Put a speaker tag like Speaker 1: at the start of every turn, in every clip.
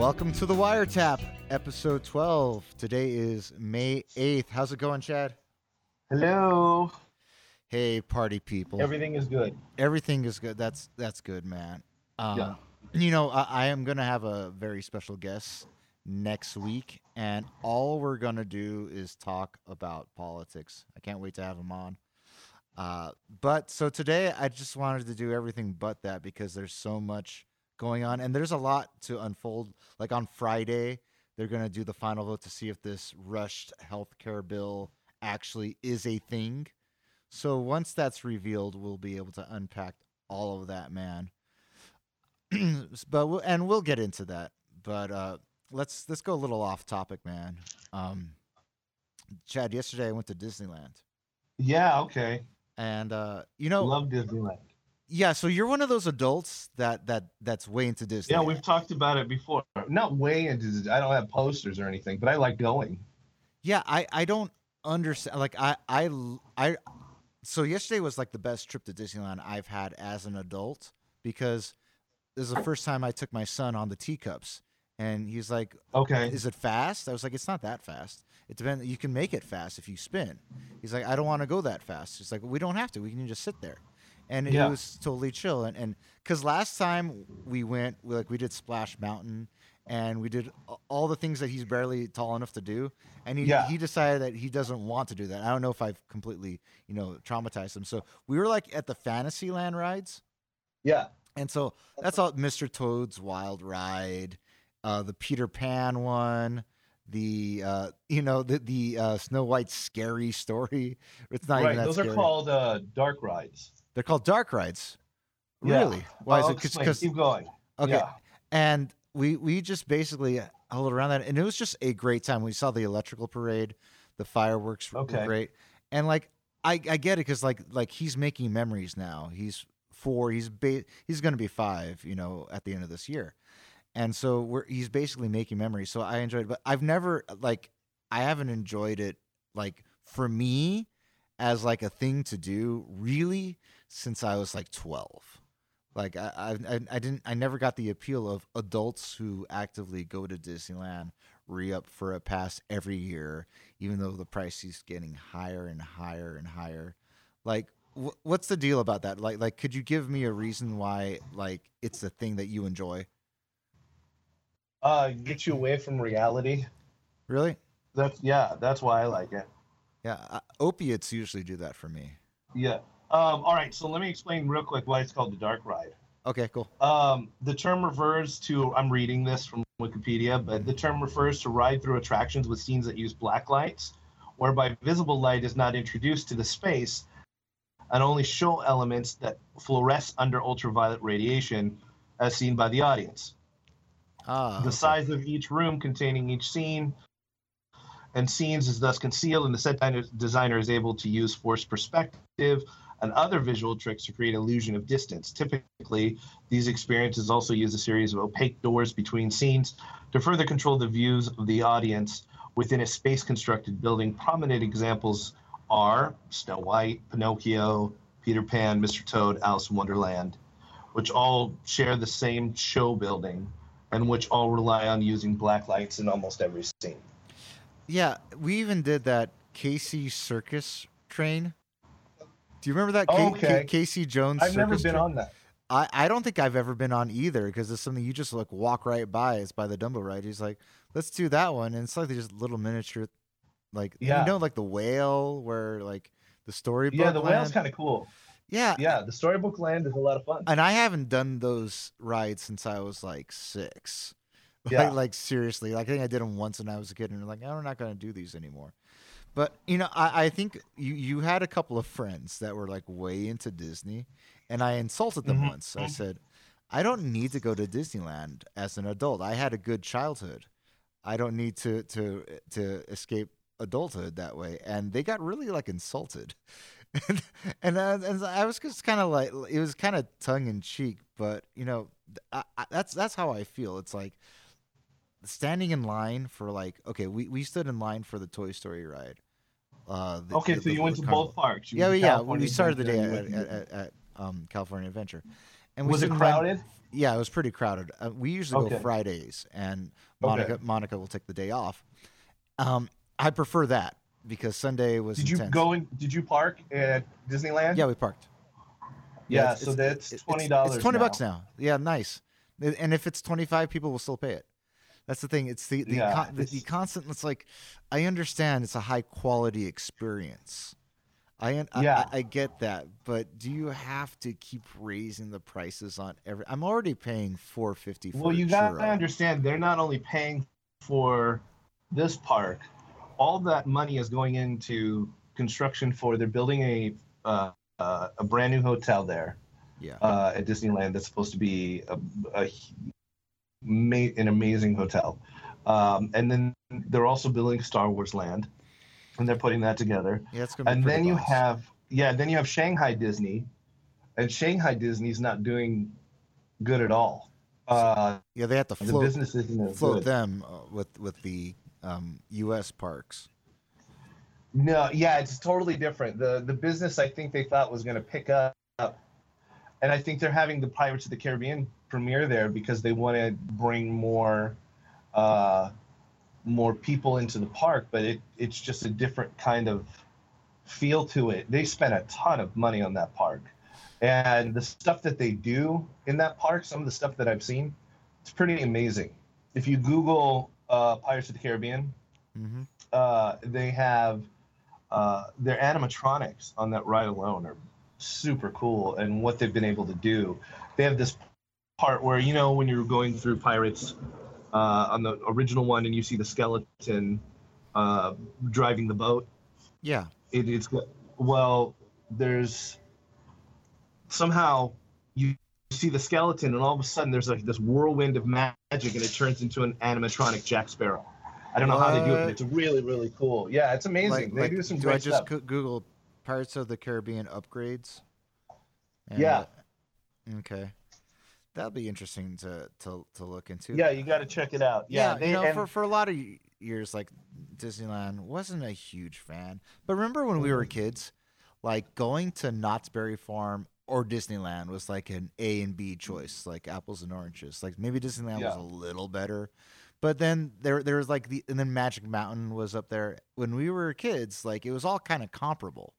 Speaker 1: Welcome to the Wiretap, episode 12. Today is May 8th. How's it going, Chad?
Speaker 2: Hello.
Speaker 1: Hey, party people.
Speaker 2: Everything is good.
Speaker 1: Everything is good. That's that's good, man. Um,
Speaker 2: Yeah.
Speaker 1: You know, I, I am gonna have a very special guest next week, and all we're gonna do is talk about politics. I can't wait to have him on. Uh, but so today, I just wanted to do everything but that because there's so much going on, and there's a lot to unfold. Like on Friday, they're gonna do the final vote to see if this rushed healthcare bill actually is a thing. So once that's revealed, we'll be able to unpack all of that, man. but we'll, and we'll get into that. But uh, let's let's go a little off topic, man. Um, Chad, yesterday I went to Disneyland,
Speaker 2: Yeah, okay.
Speaker 1: and uh, you know,
Speaker 2: Love Disneyland.
Speaker 1: Yeah. So you're one of those adults that that that's way into Disney.
Speaker 2: Yeah, we've talked about it before. Not way into I don't have posters or anything, but I like going.
Speaker 1: Yeah, I I don't understand. Like I I I. So yesterday was like the best trip to Disneyland I've had as an adult because this is the first time I took my son on the teacups, and he's like,
Speaker 2: Okay.
Speaker 1: "Is it fast?" I was like, "It's not that fast. It depends. You can make it fast if you spin." He's like, "I don't want to go that fast." He's like, "We don't have to. We can just sit there." And
Speaker 2: Yeah.
Speaker 1: it was totally chill. And and because last time we went, we, like we did Splash Mountain, and we did all the things that he's barely tall enough to do. And he
Speaker 2: Yeah.
Speaker 1: he decided that he doesn't want to do that. I don't know if I've completely you know traumatized him. So we were like at the Fantasyland rides.
Speaker 2: Yeah.
Speaker 1: And so that's all Mr. Toad's Wild Ride, uh, the Peter Pan one, the uh, you know the the uh, Snow White scary story. It's not
Speaker 2: right.
Speaker 1: even that
Speaker 2: Those
Speaker 1: scary.
Speaker 2: are called uh, dark rides.
Speaker 1: They're called dark rides.
Speaker 2: Yeah.
Speaker 1: Really? Why is it? Because
Speaker 2: Keep going.
Speaker 1: okay,
Speaker 2: Yeah.
Speaker 1: and we we just basically held around that, and it was just a great time. We saw the electrical parade, the fireworks were great, and like I I get it because like like he's making memories now. He's four. He's ba- he's going to be five. You know, at the end of this year, and so we're he's basically making memories. So I enjoyed, it, but I've never like I haven't enjoyed it like for me as like a thing to do really since I was like twelve. Like I, I, I didn't, I never got the appeal of adults who actively go to Disneyland, re up for a pass every year, even though the price is getting higher and higher and higher. Like, wh- what's the deal about that? Like, like, could you give me a reason why, like, it's the thing that you enjoy?
Speaker 2: Uh, get you away from reality.
Speaker 1: Really?
Speaker 2: That's yeah. That's why I like it.
Speaker 1: Yeah, I, opiates usually do that for me.
Speaker 2: Yeah. Um, all right. So let me explain real quick why it's called the dark ride.
Speaker 1: Okay, cool.
Speaker 2: Um, the term refers to, I'm reading this from Wikipedia, but the term refers to ride through attractions with scenes that use black lights, whereby visible light is not introduced to the space and only show elements that fluoresce under ultraviolet radiation as seen by the audience.
Speaker 1: Ah,
Speaker 2: The
Speaker 1: okay.
Speaker 2: size of each room containing each scene and scenes is thus concealed, and the set designer- designer is able to use forced perspective and other visual tricks to create illusion of distance. Typically, these experiences also use a series of opaque doors between scenes to further control the views of the audience within a space constructed building. Prominent examples are Snow White, Pinocchio, Peter Pan, Mr. Toad, Alice in Wonderland, which all share the same show building and which all rely on using black lights in almost every scene.
Speaker 1: Yeah, we even did that Casey Circus train. Do you remember that Ca- Ca- oh,
Speaker 2: Okay.
Speaker 1: Casey Jones?
Speaker 2: I've never been on that.
Speaker 1: I, I don't think I've ever been on either because it's something you just like walk right by. It's by the Dumbo ride. He's like, let's do that one, and it's like they just little miniature, like
Speaker 2: Yeah.
Speaker 1: you know, like the whale where like the storybook.
Speaker 2: Yeah, the whale's
Speaker 1: land.
Speaker 2: kind of cool.
Speaker 1: Yeah,
Speaker 2: Yeah, the storybook land is a lot of fun.
Speaker 1: and I haven't done those rides since I was like six.
Speaker 2: Yeah.
Speaker 1: Like, like seriously, like I think I did them once when I was a kid, and like, "Oh, we're not going to do these anymore. But you know, I, I think you you had a couple of friends that were like way into Disney, and I insulted them
Speaker 2: Mhm.
Speaker 1: once. I said, "I don't need to go to Disneyland as an adult. I had a good childhood. I don't need to to to escape adulthood that way." And they got really like insulted. and and, uh, and I was just kind of like it was kind of tongue in cheek, but you know I, I, that's that's how I feel. It's like standing in line for like okay, we, we stood in line for the Toy Story ride. Uh, the-
Speaker 2: Okay,
Speaker 1: the-
Speaker 2: so you
Speaker 1: the
Speaker 2: went to both parks.
Speaker 1: Yeah, yeah.
Speaker 2: California
Speaker 1: We started the day at, at, at, at um, California Adventure, And we
Speaker 2: Was it
Speaker 1: in line-
Speaker 2: crowded?
Speaker 1: Yeah, it was pretty crowded. Uh, we usually
Speaker 2: Okay.
Speaker 1: go Fridays, and
Speaker 2: Okay.
Speaker 1: Monica Monica will take the day off. Um, I prefer that because Sunday was.
Speaker 2: Did you go in? Did you park at Disneyland?
Speaker 1: Yeah, we parked.
Speaker 2: Yeah,
Speaker 1: it's-
Speaker 2: so
Speaker 1: it's-
Speaker 2: that's twenty
Speaker 1: It's,
Speaker 2: dollars.
Speaker 1: it's twenty bucks now. Yeah, nice. And if it's twenty five, people will still pay it. That's the thing. It's the the,
Speaker 2: Yeah,
Speaker 1: con- the, the constant. It's like I understand it's a high quality experience. I, I-
Speaker 2: Yeah.
Speaker 1: I I get that, but do you have to keep raising the prices on every? I'm already paying four fifty.
Speaker 2: Well, you got to understand they're not only paying for this park, all that money is going into construction for. They're building a uh, uh, a brand new hotel there
Speaker 1: Yeah.
Speaker 2: uh, at Disneyland. That's supposed to be a, a ma- an amazing hotel, um, and then they're also building Star Wars Land, and they're putting that together.
Speaker 1: Yeah, it's gonna be
Speaker 2: and then you have yeah then you have shanghai disney and shanghai disney's not doing good at all uh
Speaker 1: yeah they have to
Speaker 2: the
Speaker 1: float
Speaker 2: business isn't
Speaker 1: float
Speaker 2: good.
Speaker 1: them uh, with with the um, U.S. parks.
Speaker 2: no yeah it's totally different the the business i think they thought was going to pick up and i think they're having the pirates of the caribbean premiere there because they want to bring more uh more people into the park but it it's just a different kind of feel to it. They spent a ton of money on that park. And the stuff that they do in that park some of the stuff that i've seen it's pretty amazing. If you google uh, pirates of the caribbean
Speaker 1: hmm
Speaker 2: uh, they have uh, their animatronics on that ride alone are super cool and what they've been able to do. They have this part where you know when you're going through pirates uh, on the original one and you see the skeleton uh, driving the boat
Speaker 1: Yeah.
Speaker 2: it, it's well there's somehow you see the skeleton and all of a sudden there's like this whirlwind of magic and it turns into an animatronic jack sparrow i don't know how they do it but it's really really cool yeah it's amazing
Speaker 1: Like,
Speaker 2: they
Speaker 1: like,
Speaker 2: do some
Speaker 1: do I just
Speaker 2: stuff
Speaker 1: Google Pirates of the Caribbean upgrades? And,
Speaker 2: Yeah.
Speaker 1: okay. That'll be interesting to to, to look into.
Speaker 2: yeah you got to check it out yeah,
Speaker 1: Yeah,
Speaker 2: they,
Speaker 1: you know,
Speaker 2: and-
Speaker 1: for, for a lot of years, like Disneyland wasn't a huge fan. But remember when we were
Speaker 2: Mm-hmm.
Speaker 1: kids, like going to Knott's Berry Farm or Disneyland was like an A and B choice, like apples and oranges. Like maybe Disneyland was a little better, but then there there was like the and then Magic Mountain was up there when we were kids. Like it was all kind of comparable.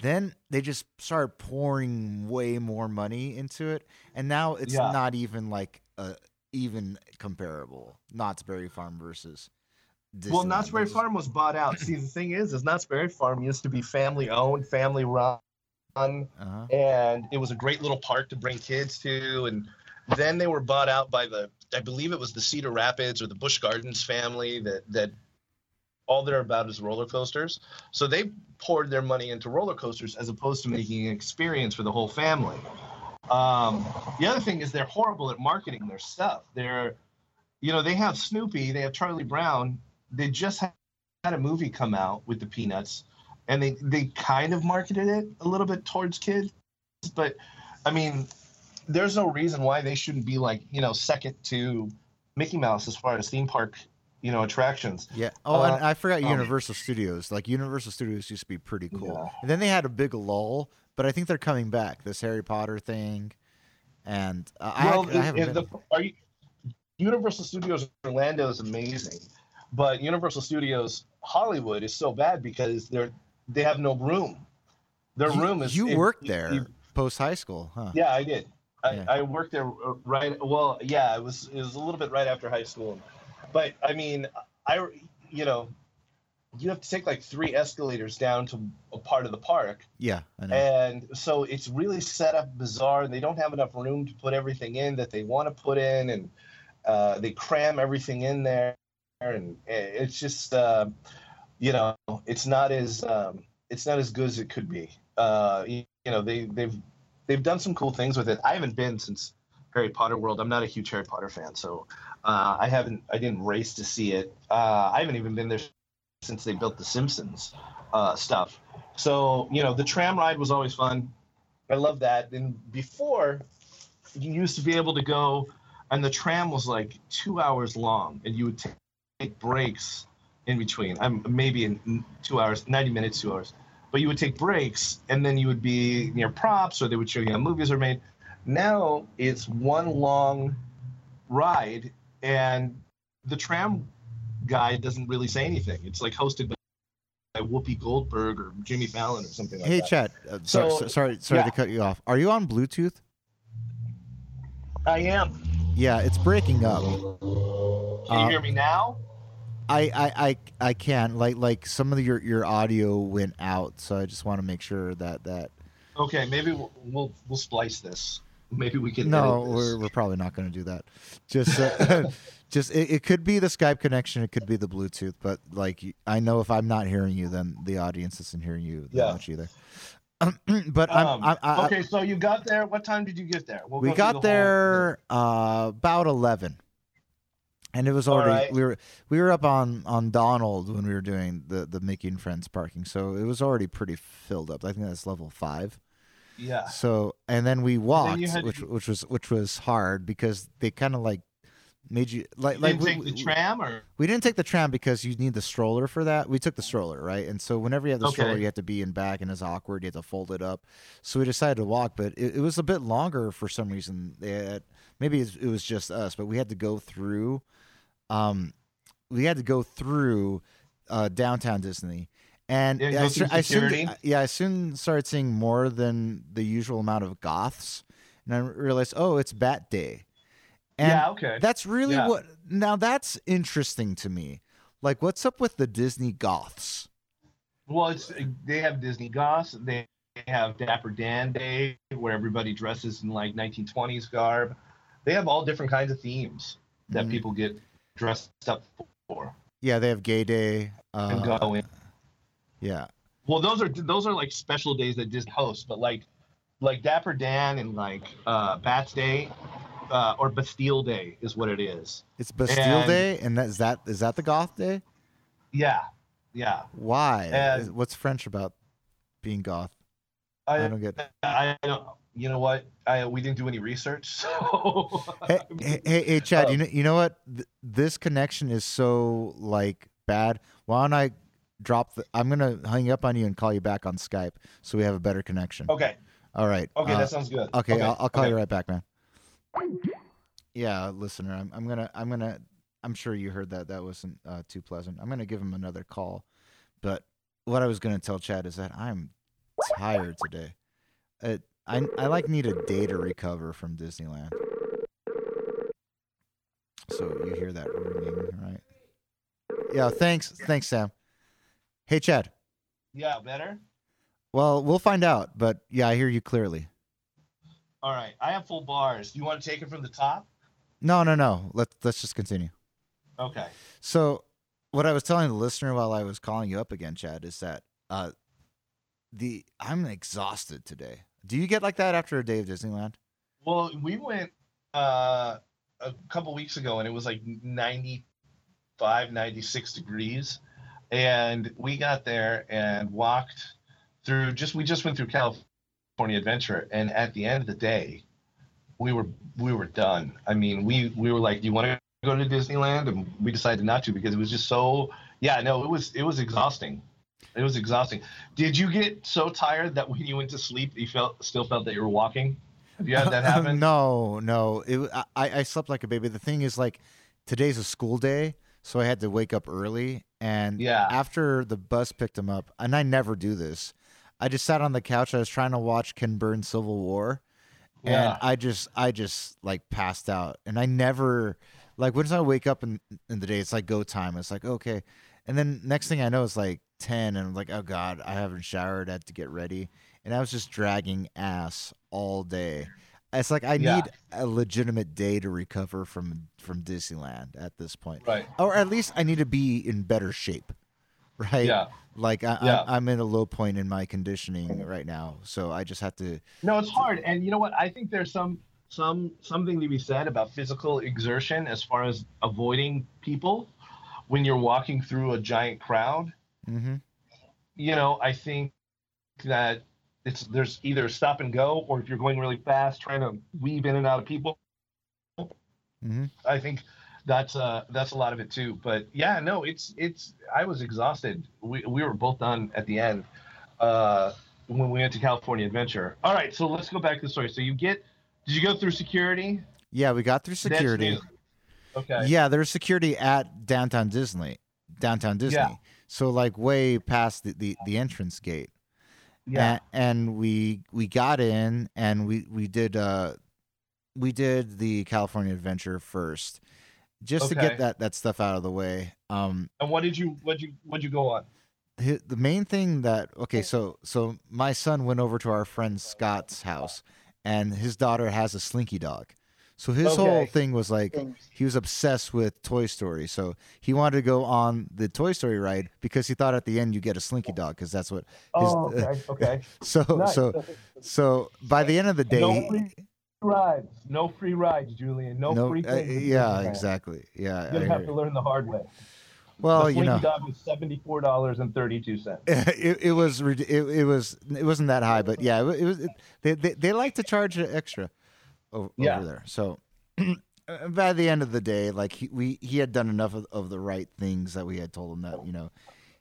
Speaker 1: Then they just started pouring way more money into it, and now it's
Speaker 2: Yeah.
Speaker 1: not even like a even comparable. Knott's Berry Farm versus.
Speaker 2: well knott's berry farm was bought out see the thing is is knott's berry farm used to be family owned family run
Speaker 1: Uh-huh.
Speaker 2: and it was a great little park to bring kids to and then they were bought out by the i believe it was the cedar rapids or the Busch Gardens family that that all they're about is roller coasters. So they poured their money into roller coasters as opposed to making an experience for the whole family. Um, the other thing is they're horrible at marketing their stuff. They're you know they have snoopy they have charlie brown. They just had a movie come out with the peanuts and they they kind of marketed it a little bit towards kids but i mean there's no reason why they shouldn't be like you know second to mickey mouse as far as theme park you know attractions
Speaker 1: Yeah. Oh, and
Speaker 2: Uh,
Speaker 1: I forgot
Speaker 2: um,
Speaker 1: Universal Studios. Like Universal Studios used to be pretty cool.
Speaker 2: Yeah.
Speaker 1: And then they had a big lull, but I think they're coming back. This Harry Potter thing, and uh, I,
Speaker 2: well
Speaker 1: I haven't
Speaker 2: if
Speaker 1: been.
Speaker 2: the, are you, universal studios orlando is amazing but universal studios hollywood is so bad because they're they have no room their
Speaker 1: you,
Speaker 2: room is
Speaker 1: You
Speaker 2: it-
Speaker 1: worked
Speaker 2: you-
Speaker 1: there post high school, huh?
Speaker 2: Yeah, I did. I,
Speaker 1: Yeah.
Speaker 2: I worked there uh, right. Well, yeah, it was it was a little bit right after high school, but I mean, I you know, you have to take like three escalators down to a part of the park,
Speaker 1: Yeah, I know.
Speaker 2: and so it's really set up bizarre. And they don't have enough room to put everything in that they want to put in, and uh, they cram everything in there, and it's just uh, you know, it's not as um, it's not as good as it could be. Uh, you, you know, they they've they've done some cool things with it. I haven't been since Harry Potter World. I'm not a huge Harry Potter fan, so uh, I haven't. I didn't race to see it. Uh, I haven't even been there since they built the Simpsons uh, stuff. So you know, the tram ride was always fun. I love that. And before, you used to be able to go, and the tram was like two hours long, and you would take, take breaks in between. I'm maybe in two hours, 90 minutes, two hours but you would take breaks and then you would be near props or they would show you how movies are made Now it's one long ride, and the tram guy doesn't really say anything. It's like hosted by Whoopi Goldberg or Jimmy Fallon or something like
Speaker 1: hey,
Speaker 2: that.
Speaker 1: Chad. Uh, so,
Speaker 2: So,
Speaker 1: so- sorry, sorry
Speaker 2: yeah.
Speaker 1: to cut you off. Are you on Bluetooth?
Speaker 2: I am.
Speaker 1: Yeah, it's breaking up.
Speaker 2: Can you
Speaker 1: Uh,
Speaker 2: hear me now?
Speaker 1: I, I, I, I can like like some of your your audio went out, so I just want to make sure that that
Speaker 2: Okay, maybe we'll we'll, we'll splice this. Maybe we can.
Speaker 1: no, we're we're probably not going to do that. Just uh, just it, it could be the Skype connection, it could be the Bluetooth, but like I know if I'm not hearing you, then the audience isn't hearing you that
Speaker 2: Yeah.
Speaker 1: much either. but I'm,
Speaker 2: Um,
Speaker 1: I'm I,
Speaker 2: okay, so you got there. What time did you get there? We'll
Speaker 1: we
Speaker 2: go through the
Speaker 1: got there uh, about eleven, and it was already
Speaker 2: right.
Speaker 1: we were we were up on on Donald when we were doing the the Mickey and Friends parking, so it was already pretty filled up. I think that's level five.
Speaker 2: Yeah.
Speaker 1: So and then we walked,
Speaker 2: had to
Speaker 1: which which was which was hard because they kind of like made you like
Speaker 2: You
Speaker 1: like
Speaker 2: didn't
Speaker 1: we,
Speaker 2: take the tram or
Speaker 1: we didn't take the tram because you need the stroller for that. We took the stroller, right? And so whenever you have the
Speaker 2: Okay.
Speaker 1: stroller, you have to be in back, and it's awkward. You have to fold it up. So we decided to walk, but it, it was a bit longer for some reason. They had, maybe it was just us, but we had to go through. Um, we had to go through uh, downtown Disney, and
Speaker 2: Yeah,
Speaker 1: I, I soon, yeah, I soon started seeing more than the usual amount of goths, and I realized, oh, it's Bat Day. And
Speaker 2: yeah, okay.
Speaker 1: that's really
Speaker 2: Yeah.
Speaker 1: what. Now that's interesting to me. Like, what's up with the Disney goths?
Speaker 2: Well, it's they have Disney Goss. They have Dapper Dan Day, where everybody dresses in like 1920s garb. They have all different kinds of themes that
Speaker 1: Mhm.
Speaker 2: people get dressed up for
Speaker 1: Yeah, they have Gay Day. Uh,
Speaker 2: go in.
Speaker 1: Yeah,
Speaker 2: Well, those are those are like special days that Disney hosts, but like like Dapper Dan and like uh, Bats Day uh, or Bastille Day is what it is.
Speaker 1: it's Bastille
Speaker 2: And-
Speaker 1: Day, and that is that is that the goth day?
Speaker 2: Yeah, yeah.
Speaker 1: Why?
Speaker 2: And-
Speaker 1: What's French about being goth?
Speaker 2: I,
Speaker 1: I don't get.
Speaker 2: I don't. You know what? I we didn't do any research, so
Speaker 1: Hey, hey, hey, Chad.
Speaker 2: Uh,
Speaker 1: you know, you know what? Th- this connection is so like bad. Why don't I drop the? I'm gonna hang up on you and call you back on Skype so we have a better connection.
Speaker 2: okay,
Speaker 1: All right.
Speaker 2: okay,
Speaker 1: uh,
Speaker 2: that sounds good.
Speaker 1: Okay, I'll, I'll call
Speaker 2: okay.
Speaker 1: you right back, man. Yeah, listener, I'm, I'm gonna, I'm gonna, I'm sure you heard that. That wasn't uh, too pleasant. I'm gonna give him another call, but what I was gonna tell Chad is that I'm tired today. Uh, I, I like need a day to recover from Disneyland. So you hear that ringing, right? Yeah, thanks, thanks, Sam. Hey, Chad.
Speaker 2: Yeah, better.
Speaker 1: Well, we'll find out, but yeah, I hear you clearly.
Speaker 2: All right, I have full bars. Do you want to take it from the top?
Speaker 1: No, no, no. Let's let's just continue.
Speaker 2: Okay.
Speaker 1: So, what I was telling the listener while I was calling you up again, Chad, is that uh, the I'm exhausted today. Do you get like that after a day of Disneyland?
Speaker 2: Well, we went uh, a couple weeks ago, and it was like 95, 96 degrees, and we got there and walked through. Just we just went through California Adventure, and at the end of the day, we were we were done. I mean, we we were like, "Do you want to go to Disneyland?" And we decided not to because it was just so. Yeah, no, it was it was exhausting. It was exhausting. Did you get so tired that when you went to sleep, you felt still felt that you were walking? Have you had that happen?
Speaker 1: no, no. It I I slept like a baby. The thing is, like, today's a school day, so I had to wake up early. And
Speaker 2: Yeah.
Speaker 1: after the bus picked him up, and I never do this, I just sat on the couch. I was trying to watch Ken Burns Civil War, and
Speaker 2: Yeah.
Speaker 1: I just I just like passed out. And I never like once I wake up in in the day, it's like go time. It's like okay, and then next thing I know, it's like ten, and I'm like oh god, I haven't showered. I had to get ready, and I was just dragging ass all day. It's like I
Speaker 2: Yeah.
Speaker 1: need a legitimate day to recover from from Disneyland at this point,
Speaker 2: Right.
Speaker 1: or at least I need to be in better shape, right?
Speaker 2: Yeah.
Speaker 1: Like I,
Speaker 2: Yeah.
Speaker 1: I, I'm in a low point in my conditioning right now, so I just have to.
Speaker 2: No, it's hard, and you know what? I think there's some some something to be said about physical exertion as far as avoiding people when you're walking through a giant crowd.
Speaker 1: hmm
Speaker 2: You know, I think that it's there's either stop and go, or if you're going really fast, trying to weave in and out of people.
Speaker 1: hmm
Speaker 2: I think that's uh that's a lot of it too. But yeah, no, it's it's I was exhausted. We we were both done at the end. Uh when we went to California Adventure. All right, so let's go back to the story. So you get Did you go through security?
Speaker 1: Yeah, we got through security.
Speaker 2: Okay.
Speaker 1: Yeah, there's security at downtown Disney, downtown Disney.
Speaker 2: Yeah.
Speaker 1: So like way past the, the, the entrance gate.
Speaker 2: Yeah.
Speaker 1: A- and we we got in and we we did uh we did the California Adventure first, just to get that that stuff out of the way. Um,
Speaker 2: And what did you what you what you go on?
Speaker 1: the main thing that okay, so so my son went over to our friend Scott's house, and his daughter has a Slinky dog. So his whole thing was like he was obsessed with Toy Story. So he wanted to go on the Toy Story ride because he thought at the end you get a Slinky dog because that's what.
Speaker 2: Oh,
Speaker 1: His-
Speaker 2: okay, okay.
Speaker 1: So
Speaker 2: Nice.
Speaker 1: so so by the end of the day,
Speaker 2: no free rides. No free rides, Julian. No,
Speaker 1: no,
Speaker 2: free
Speaker 1: uh, yeah, exactly, yeah.
Speaker 2: You're gonna have to learn the hard way.
Speaker 1: Well,
Speaker 2: the
Speaker 1: you
Speaker 2: Slinky
Speaker 1: know,
Speaker 2: dog was seventy four dollars and thirty two cents.
Speaker 1: it, it was it, it was it wasn't that high, but yeah, it, it was. It, they, they they like to charge extra over,
Speaker 2: Yeah.
Speaker 1: over there. So uh, by the end of the day, like he, we he had done enough of, of the right things that we had told him that you know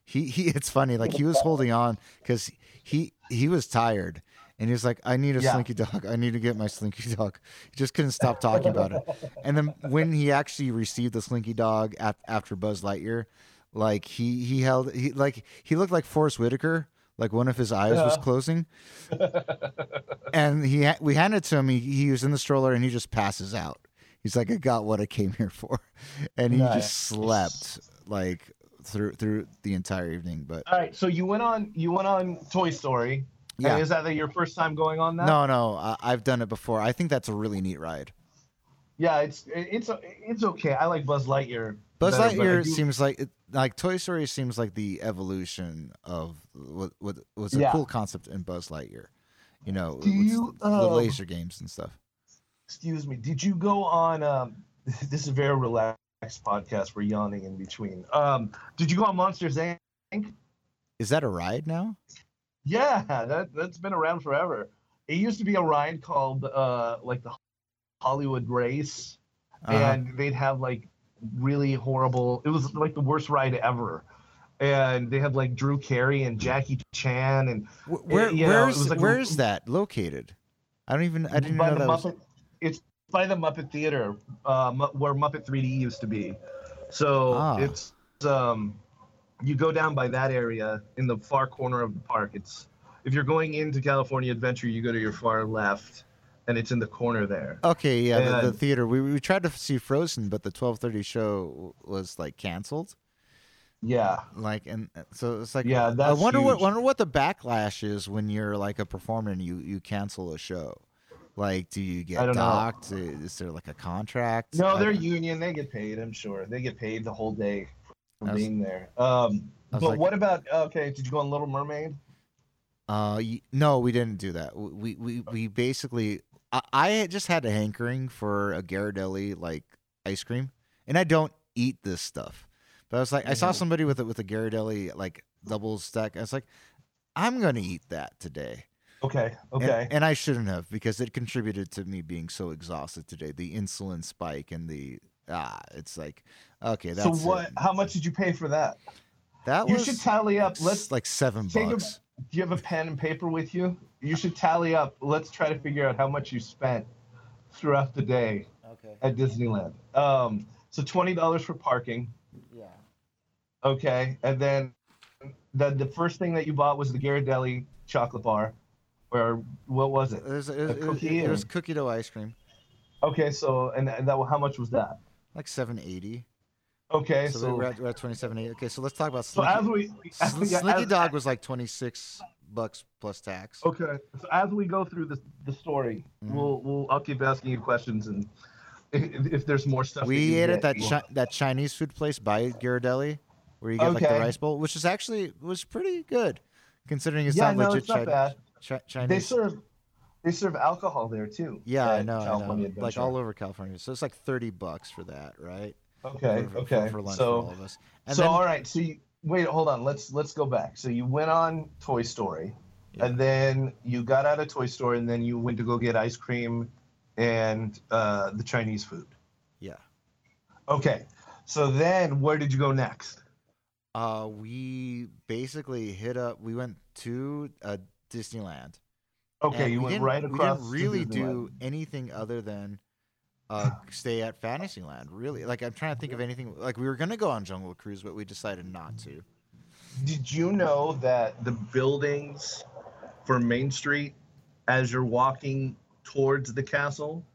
Speaker 1: he he. It's funny, like he was holding on because he he was tired. And he was like, I need a
Speaker 2: Yeah.
Speaker 1: slinky dog. I need to get my slinky dog. He just couldn't stop talking about it. And then when he actually received the slinky dog af- after Buzz Lightyear, like he he held he like he looked like Forest Whitaker, like one of his eyes was closing. and he ha- we handed it to him. He, he was in the stroller and he just passes out. He's like, I got what I came here for, and he
Speaker 2: Nice.
Speaker 1: just slept like through through the entire evening. But
Speaker 2: All right, so you went on you went on Toy Story.
Speaker 1: Uh,
Speaker 2: yeah, is that your first time going on that?
Speaker 1: no, no, I, I've done it before. I think that's a really neat ride.
Speaker 2: Yeah, it's it's it's okay. I like Buzz Lightyear.
Speaker 1: Buzz
Speaker 2: but
Speaker 1: Lightyear
Speaker 2: do-
Speaker 1: seems like it, like Toy Story seems like the evolution of what what was a
Speaker 2: Yeah.
Speaker 1: cool concept in Buzz Lightyear. You know,
Speaker 2: you,
Speaker 1: the, the
Speaker 2: um,
Speaker 1: laser games and stuff.
Speaker 2: Excuse me. Did you go on? Um, this is a very relaxed podcast. We're yawning in between. Um, did you go on Monsters Inc?
Speaker 1: Is that a ride now?
Speaker 2: Yeah, that that's been around forever. It used to be a ride called uh, like the Hollywood Race,
Speaker 1: Uh-huh.
Speaker 2: and they'd have like really horrible. It was like the worst ride ever. And they had like Drew Carey and Jackie Chan and
Speaker 1: Wh- Where
Speaker 2: know,
Speaker 1: where's
Speaker 2: was like a-
Speaker 1: where is that located? I don't even I didn't know that was.
Speaker 2: It's by the Muppet Theater, uh, where Muppet 3D used to be. So
Speaker 1: Ah.
Speaker 2: it's um, you go down by that area in the far corner of the park. It's if you're going into California Adventure, you go to your far left, and it's in the corner there.
Speaker 1: Okay, yeah, the, the theater. We we tried to see Frozen, but the twelve thirty show was like canceled.
Speaker 2: Yeah,
Speaker 1: Like, and uh, so it's like,
Speaker 2: Yeah,
Speaker 1: I wonder what wonder what the backlash is when you're like a performer and you you cancel a show. Like, do you get
Speaker 2: don't know.
Speaker 1: docked? Is there like a contract?
Speaker 2: no, they're union. They get paid. I'm sure they get paid the whole day for
Speaker 1: was-
Speaker 2: being there. Um, but
Speaker 1: like-
Speaker 2: what about okay? Did you go on Little Mermaid?
Speaker 1: Uh, no, we didn't do that. We we we basically, I, I just had a hankering for a Ghirardelli like ice cream, and I don't eat this stuff. But I was like, I saw
Speaker 2: Mhm.
Speaker 1: somebody with it with a Ghirardelli like double stack. I was like, I'm gonna eat that today.
Speaker 2: Okay, okay.
Speaker 1: And, I shouldn't have because it contributed to me being so exhausted today. The insulin spike and the ah, it's like okay, That's so
Speaker 2: what?
Speaker 1: It.
Speaker 2: How much did you pay for that?
Speaker 1: That
Speaker 2: You should tally up. Let's
Speaker 1: like seven
Speaker 2: take a-
Speaker 1: bucks.
Speaker 2: Do you have a pen and paper with you? You should tally up. Let's try to figure out how much you spent throughout the day
Speaker 1: Okay.
Speaker 2: at Disneyland. Um, so twenty dollars for parking.
Speaker 1: Yeah.
Speaker 2: Okay, and then the the first thing that you bought was the Ghirardelli chocolate bar, or what was it?
Speaker 1: It was, it, was,
Speaker 2: A
Speaker 1: it was-
Speaker 2: cookie
Speaker 1: it was cookie dough ice cream,
Speaker 2: Okay, so and, and that how much was that?
Speaker 1: like seven eighty.
Speaker 2: Okay,
Speaker 1: So,
Speaker 2: so
Speaker 1: we're at, we're at twenty seven eighty. Okay, so let's talk about
Speaker 2: so
Speaker 1: Slinky.
Speaker 2: as we as,
Speaker 1: Slinky
Speaker 2: as-
Speaker 1: Dog was like twenty six bucks plus tax.
Speaker 2: Okay, so as we go through the the story,
Speaker 1: Mhm.
Speaker 2: we'll we'll I'll keep asking you questions and if, if there's more stuff.
Speaker 1: We ate at that chi- that Chinese food place by Ghirardelli, where you get like the rice bowl, which is actually was pretty good, considering it's
Speaker 2: yeah,
Speaker 1: not
Speaker 2: no,
Speaker 1: legit
Speaker 2: it's not
Speaker 1: Chi-
Speaker 2: bad.
Speaker 1: Chi-
Speaker 2: They
Speaker 1: Chinese.
Speaker 2: serve they serve alcohol there too.
Speaker 1: yeah, I know, I know. Like all over California. So it's like thirty bucks for that, right?
Speaker 2: Okay,
Speaker 1: For- for,
Speaker 2: okay.
Speaker 1: For, lunch
Speaker 2: so
Speaker 1: for all of us. And
Speaker 2: so
Speaker 1: then,
Speaker 2: all right, so you, wait, hold on. Let's let's go back. So you went on Toy Story,
Speaker 1: Yeah.
Speaker 2: and then you got out of Toy Story, and then you went to go get ice cream and uh, the Chinese food.
Speaker 1: yeah.
Speaker 2: Okay, so then where did you go next?
Speaker 1: Uh, we basically hit up. We went to uh, Disneyland,
Speaker 2: Okay,
Speaker 1: And
Speaker 2: you
Speaker 1: we
Speaker 2: went right across.
Speaker 1: We didn't really do anything other than uh, stay at Fantasyland. Really, like I'm trying to think of anything. Like we were gonna go on Jungle Cruise, but we decided not to.
Speaker 2: Did you know that the buildings for Main Street, as you're walking towards the castle,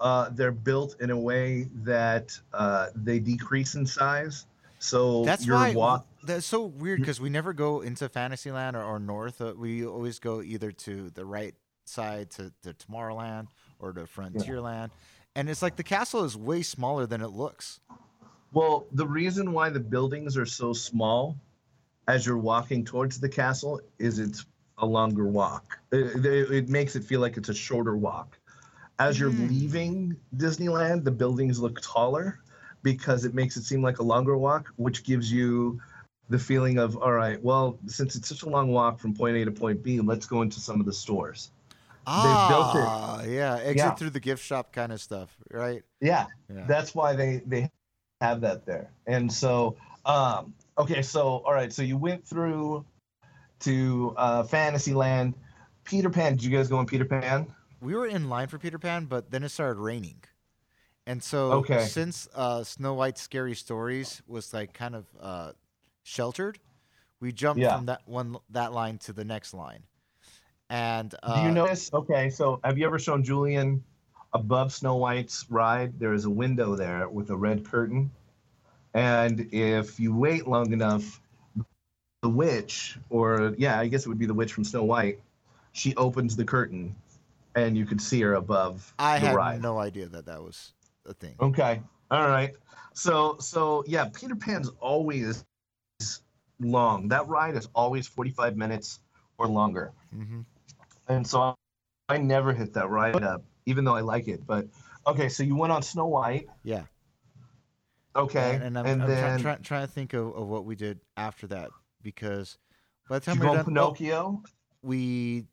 Speaker 2: uh, they're built in a way that uh, they decrease in size. So
Speaker 1: That's
Speaker 2: you're
Speaker 1: why
Speaker 2: walk.
Speaker 1: that's so weird because we never go into Fantasyland or, or north. Uh, we always go either to the right side to, to Tomorrowland or to Frontierland, and it's like the castle is way smaller than it looks.
Speaker 2: Well, the reason why the buildings are so small as you're walking towards the castle is it's a longer walk. It, it- it makes it feel like it's a shorter walk. As you're
Speaker 1: Mm.
Speaker 2: leaving Disneyland, the buildings look taller because it makes it seem like a longer walk, which gives you the feeling of, all right, well, since it's such a long walk from point A to point B, let's go into some of the stores. Built it-
Speaker 1: Ah, yeah, exit
Speaker 2: Yeah.
Speaker 1: through the gift shop kind of stuff, right?
Speaker 2: Yeah,
Speaker 1: Yeah.
Speaker 2: that's why they they have that there and so um okay so all right so you went through to uh fantasyland peter pan did you guys go in peter pan
Speaker 1: we were in line for Peter Pan, but then it started raining. And so
Speaker 2: Okay.
Speaker 1: since uh, Snow White's scary stories was like kind of uh, sheltered, we jumped
Speaker 2: Yeah.
Speaker 1: from that one that line to the next line. And uh,
Speaker 2: do you notice okay so have you ever shown julian above snow white's ride there is a window there with a red curtain and if you wait long enough the witch or yeah i guess it would be the witch from snow white she opens the curtain and you could see her above
Speaker 1: I
Speaker 2: the
Speaker 1: had
Speaker 2: ride
Speaker 1: no idea that that was a thing.
Speaker 2: Okay. All right. So so yeah, Peter Pan's always long. That ride is always 45 minutes or longer.
Speaker 1: hmm
Speaker 2: And so I never hit that ride up, even though I like it. But okay, so you went on Snow White.
Speaker 1: Yeah.
Speaker 2: Okay.
Speaker 1: And, and I'm,
Speaker 2: and
Speaker 1: I'm
Speaker 2: then
Speaker 1: try, try, trying to think of, of what we did after that because by the
Speaker 2: did
Speaker 1: time
Speaker 2: you
Speaker 1: we
Speaker 2: go
Speaker 1: done, oh,
Speaker 2: Pinocchio?
Speaker 1: we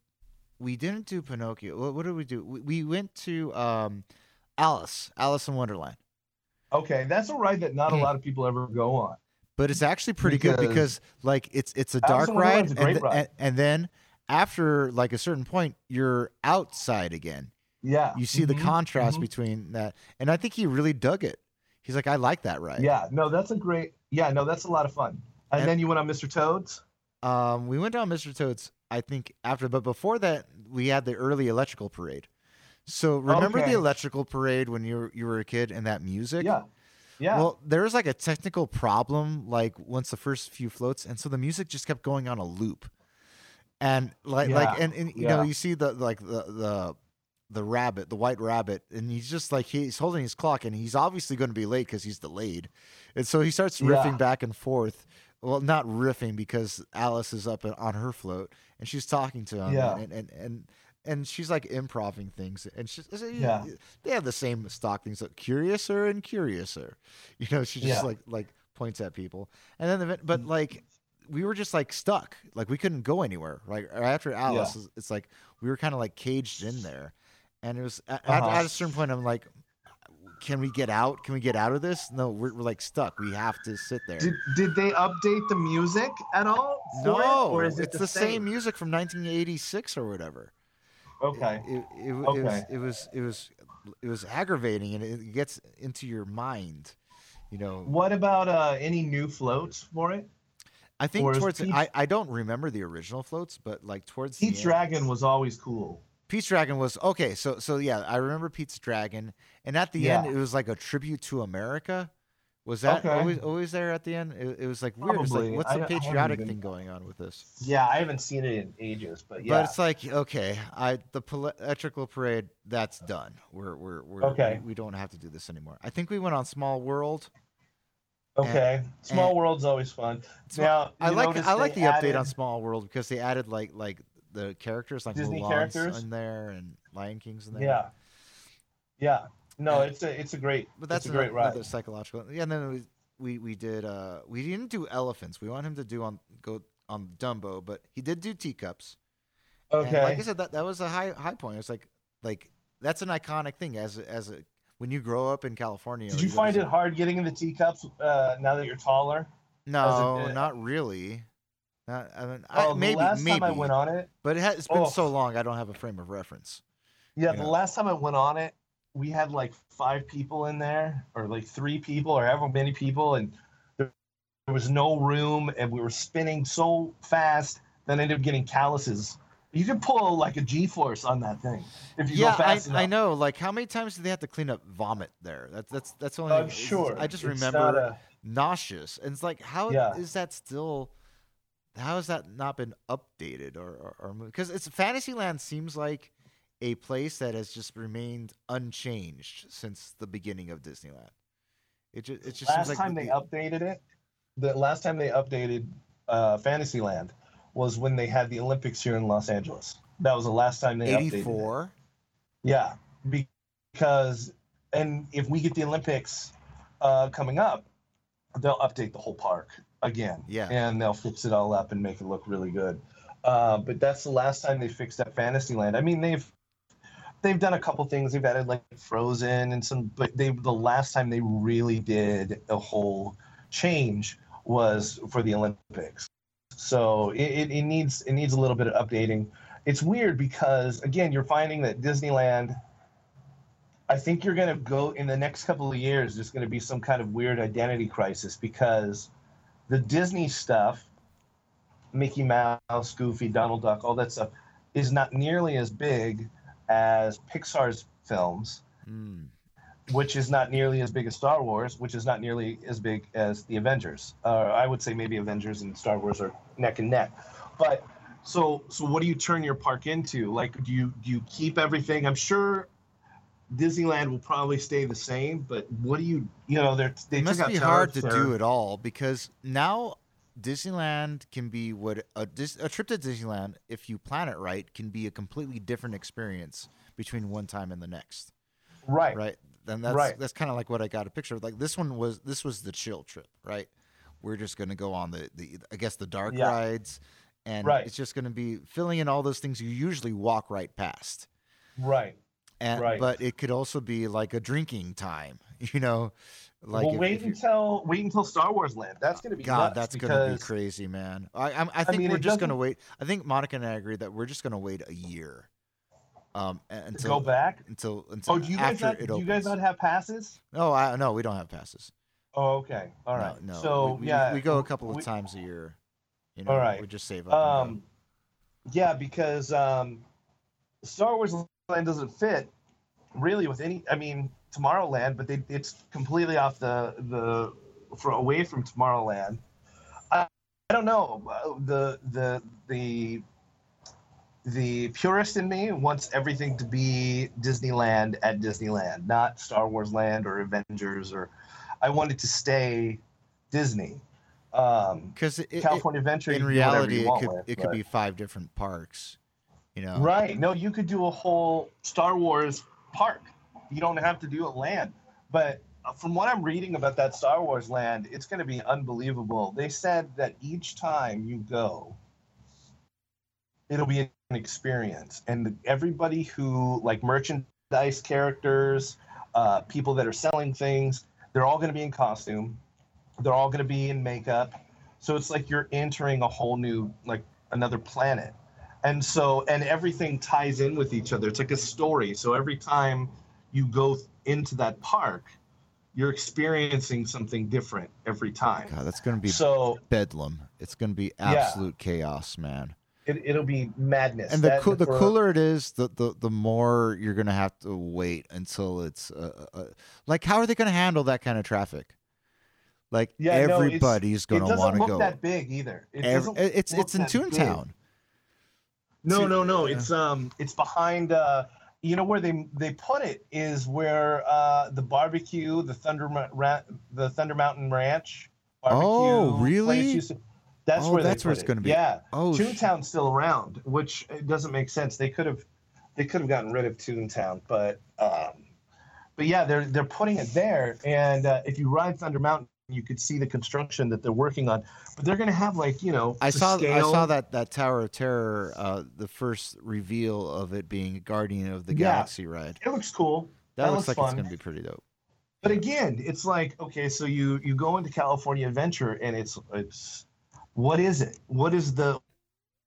Speaker 1: we didn't do Pinocchio. What, what did we do? We, we went to um, Alice, Alice in Wonderland.
Speaker 2: Okay, that's a ride that not a
Speaker 1: Hmm.
Speaker 2: lot of people ever go on.
Speaker 1: but it's actually pretty good
Speaker 2: Because
Speaker 1: because like it's it's a dark ride,
Speaker 2: a
Speaker 1: and,
Speaker 2: ride.
Speaker 1: and and then after like a certain point, you're outside again.
Speaker 2: Yeah.
Speaker 1: You see the
Speaker 2: Mhm,
Speaker 1: contrast
Speaker 2: mhm.
Speaker 1: between that, and I think he really dug it. He's like, I like that ride.
Speaker 2: Yeah. No, that's a great. Yeah. No, that's a lot of fun. And,
Speaker 1: And-
Speaker 2: then you went on Mr. Toad's.
Speaker 1: Um, we went down Mr. Toad's. I think after, but before that, we had the early electrical parade. So remember
Speaker 2: Okay.
Speaker 1: the electrical parade when you were, you were a kid and that music?
Speaker 2: Yeah. Yeah.
Speaker 1: Well, there was like a technical problem, like once the first few floats, and so the music just kept going on a loop, and like like and, and you know you see the like the the the rabbit, the white rabbit, and he's just like he's holding his clock, and he's obviously going to be late because he's delayed, and so he starts riffing
Speaker 2: Yeah.
Speaker 1: back and forth. Well, not riffing because Alice is up on her float and she's talking to him,
Speaker 2: Yeah.
Speaker 1: and and and. And she's like improving things, and she's
Speaker 2: Yeah.
Speaker 1: they have the same stock things, like curiouser and curiouser. You know, she just
Speaker 2: Yeah.
Speaker 1: like like points at people, and then the, but mm. like we were just like stuck, like we couldn't go anywhere. Like after Alice, it's- it's like we were kind of like caged in there, and it was at, at-
Speaker 2: Uh-huh.
Speaker 1: at a certain point, I'm like, can we get out? Can we get out of this? No, we're, we're like stuck. We have to sit there.
Speaker 2: Did, did they update the music at all? for it,
Speaker 1: no,
Speaker 2: or is it
Speaker 1: it's the same? music from 1986 or whatever.
Speaker 2: Okay.
Speaker 1: It, it, it,
Speaker 2: Okay.
Speaker 1: was it was it was it was aggravating, and it gets into your mind. You know,
Speaker 2: What about uh, any new floats for it?
Speaker 1: I think towards
Speaker 2: Peach-
Speaker 1: I, I don't remember the original floats, but like towards end-
Speaker 2: Dragon was always cool.
Speaker 1: Pete's Dragon was okay. So so yeah, I remember Pete's Dragon, and at the end it was like a tribute to America. Was that
Speaker 2: Okay.
Speaker 1: always always there at the end? It, it was like weird. It's like what's the
Speaker 2: don't- I haven't
Speaker 1: patriotic thing going on with this?
Speaker 2: Yeah, I haven't seen it in ages, but yeah.
Speaker 1: But it's like okay, I the electrical parade that's done. We're we're, we're
Speaker 2: Okay.
Speaker 1: We, we don't have to do this anymore. I think we went on Small World.
Speaker 2: Okay. Small
Speaker 1: and-
Speaker 2: World's always fun.
Speaker 1: Sma-
Speaker 2: Now
Speaker 1: I like I like the update on Small World because they added like like the characters like
Speaker 2: Disney
Speaker 1: Mulan's
Speaker 2: characters?
Speaker 1: in there and Lion King's in there.
Speaker 2: Yeah. Yeah. No,
Speaker 1: And-
Speaker 2: it's a it's a great
Speaker 1: but that's
Speaker 2: it's a great
Speaker 1: another,
Speaker 2: ride.
Speaker 1: psychological. Yeah, and then we, we we did uh we didn't do elephants. We want him to do on go on Dumbo, but he did do teacups. And
Speaker 2: Okay.
Speaker 1: like I said, that that was a high high point. It's like like that's an iconic thing as as a when you grow up in California.
Speaker 2: Did
Speaker 1: or
Speaker 2: you find it hard getting in the teacups uh, now that you're taller?
Speaker 1: No,
Speaker 2: a-
Speaker 1: not really. Uh, I mean, I,
Speaker 2: Oh,
Speaker 1: maybe,
Speaker 2: last
Speaker 1: maybe,
Speaker 2: time I went on it,
Speaker 1: but it has, it's been
Speaker 2: Oh.
Speaker 1: so long. I don't have a frame of reference.
Speaker 2: yeah,
Speaker 1: You
Speaker 2: the
Speaker 1: know.
Speaker 2: last time I went on it, we had like five people in there, or like three people, or however many people, and there, there was no room, and we were spinning so fast that I ended up getting calluses. You can pull like a G-force on that thing if you
Speaker 1: yeah,
Speaker 2: go
Speaker 1: I,
Speaker 2: fast
Speaker 1: I
Speaker 2: enough.
Speaker 1: know. Like, how many times do they have to clean up vomit there? That's that's that's only.
Speaker 2: I'm sure.
Speaker 1: I just
Speaker 2: It's
Speaker 1: remember
Speaker 2: a-
Speaker 1: nauseous, and it's like, how is
Speaker 2: Yeah.
Speaker 1: that still? How has that not been updated or or because it's Fantasyland seems like a place that has just remained unchanged since the beginning of Disneyland. It just it just
Speaker 2: last
Speaker 1: seems like
Speaker 2: time
Speaker 1: the-
Speaker 2: they updated it, the last time they updated uh, Fantasyland was when they had the Olympics here in Los Angeles. That was the last time they updated it.
Speaker 1: 84.
Speaker 2: Yeah, because and if we get the Olympics uh, coming up, they'll update the whole park again.
Speaker 1: Yeah.
Speaker 2: and they'll fix it all up and make it look really good. Uh, but that's the last time they fixed that Fantasyland. I mean, they've they've done a couple things. They've added like Frozen and some, but they the last time they really did a whole change was for the Olympics. So it, it, needs it needs a little bit of updating. It's weird because again, you're finding that Disneyland. I think you're going to go in the next couple of years. There's going to be some kind of weird identity crisis because the Disney stuff, Mickey Mouse, Goofy, Donald Duck, all that stuff, is not nearly as big as Pixar's films,
Speaker 1: Mm.
Speaker 2: Which is not nearly as big as Star Wars, which is not nearly as big as the Avengers. Uh, I would say maybe Avengers and Star Wars are neck and neck. But so so what do you turn your park into? Like do you do you keep everything? I'm sure Disneyland will probably stay the same, but what do you you know they're they
Speaker 1: It must be hard to do it all because now Disneyland can be what a, a trip to Disneyland, if you plan it right, can be a completely different experience between one time and the next.
Speaker 2: Right.
Speaker 1: Right. Then that's
Speaker 2: Right.
Speaker 1: that's kind of like what I got a picture of. Like this one was this was the chill trip, right? We're just gonna go on the, the I guess the dark
Speaker 2: Yeah.
Speaker 1: rides, and
Speaker 2: Right.
Speaker 1: it's just gonna be filling in all those things you usually walk right past.
Speaker 2: Right.
Speaker 1: And
Speaker 2: Right.
Speaker 1: but it could also be like a drinking time, you know. Like
Speaker 2: well,
Speaker 1: if-
Speaker 2: wait
Speaker 1: if
Speaker 2: until wait until Star Wars Land. That's going to be
Speaker 1: God, that's
Speaker 2: because
Speaker 1: gonna be crazy, man. I I'm, I think
Speaker 2: mean,
Speaker 1: we're just gonna wait. I think Monica and I agree that we're just gonna wait a year, um, until
Speaker 2: go back.
Speaker 1: until until
Speaker 2: Oh, do you guys
Speaker 1: after
Speaker 2: not?
Speaker 1: it
Speaker 2: do you guys not have passes?
Speaker 1: No, I no, we don't have passes.
Speaker 2: Oh, okay. all right.
Speaker 1: No, no.
Speaker 2: So
Speaker 1: we, we-
Speaker 2: yeah,
Speaker 1: we go a couple of
Speaker 2: we-
Speaker 1: times a year. You know,
Speaker 2: All right.
Speaker 1: we just save up.
Speaker 2: Um, yeah, because um, Star Wars Land doesn't fit really with any. I mean, Tomorrowland, but they, it's completely off the the for away from Tomorrowland. I, I don't know uh, the the the the purist in me wants everything to be Disneyland at Disneyland, not Star Wars Land or Avengers or. I want it to stay Disney. Um,
Speaker 1: because it, it-
Speaker 2: California Adventure.
Speaker 1: in
Speaker 2: you can do whatever
Speaker 1: reality, it could
Speaker 2: with,
Speaker 1: it could
Speaker 2: but-
Speaker 1: be five different parks. You know,
Speaker 2: right. No, you could do a whole Star Wars park. You don't have to do a land. But uh, from what I'm reading about that Star Wars land, it's going to be unbelievable. They said that each time you go, it'll be an experience, and everybody who like merchandise characters, uh, people that are selling things, they're all going to be in costume. They're all going to be in makeup. So it's like you're entering a whole new, like another planet. And so, and everything ties in with each other. It's like a story. So every time you go into that park, you're experiencing something different every time.
Speaker 1: God, that's gonna be
Speaker 2: So
Speaker 1: bedlam. It's gonna be absolute chaos, man.
Speaker 2: It, it'll be madness.
Speaker 1: and the
Speaker 2: That-
Speaker 1: the cooler it is, the, the the more you're gonna have to wait until it's uh, uh, like how are they gonna handle that kind of traffic? Like
Speaker 2: Yeah, no,
Speaker 1: everybody's
Speaker 2: it
Speaker 1: gonna want to
Speaker 2: look
Speaker 1: go.
Speaker 2: that big either. It
Speaker 1: Ev-
Speaker 2: doesn't
Speaker 1: it's it's in
Speaker 2: that big.
Speaker 1: Toontown.
Speaker 2: No, no, no.
Speaker 1: yeah.
Speaker 2: It's um, it's behind. Uh, you know where they they put it is where uh the barbecue, the Thunder the Thunder Mountain Ranch. Barbecue
Speaker 1: Oh, really?
Speaker 2: To- that's
Speaker 1: Oh,
Speaker 2: where
Speaker 1: that's where it's
Speaker 2: it.
Speaker 1: gonna be.
Speaker 2: Yeah,
Speaker 1: Oh,
Speaker 2: Toontown's still around, which doesn't make sense. They could have they could have gotten rid of Toontown, but um, but yeah, they're they're putting it there. And uh, if you ride Thunder Mountain, you could see the construction that they're working on. But they're going to have like you know
Speaker 1: I saw I saw that that Tower of Terror, uh, the first reveal of it being a Guardian of the
Speaker 2: Yeah.
Speaker 1: Galaxy ride.
Speaker 2: It looks cool.
Speaker 1: That,
Speaker 2: That
Speaker 1: looks,
Speaker 2: looks
Speaker 1: like
Speaker 2: fun.
Speaker 1: it's gonna be pretty dope.
Speaker 2: But again, it's like okay, so you you go into California Adventure and it's it's what is it? What is the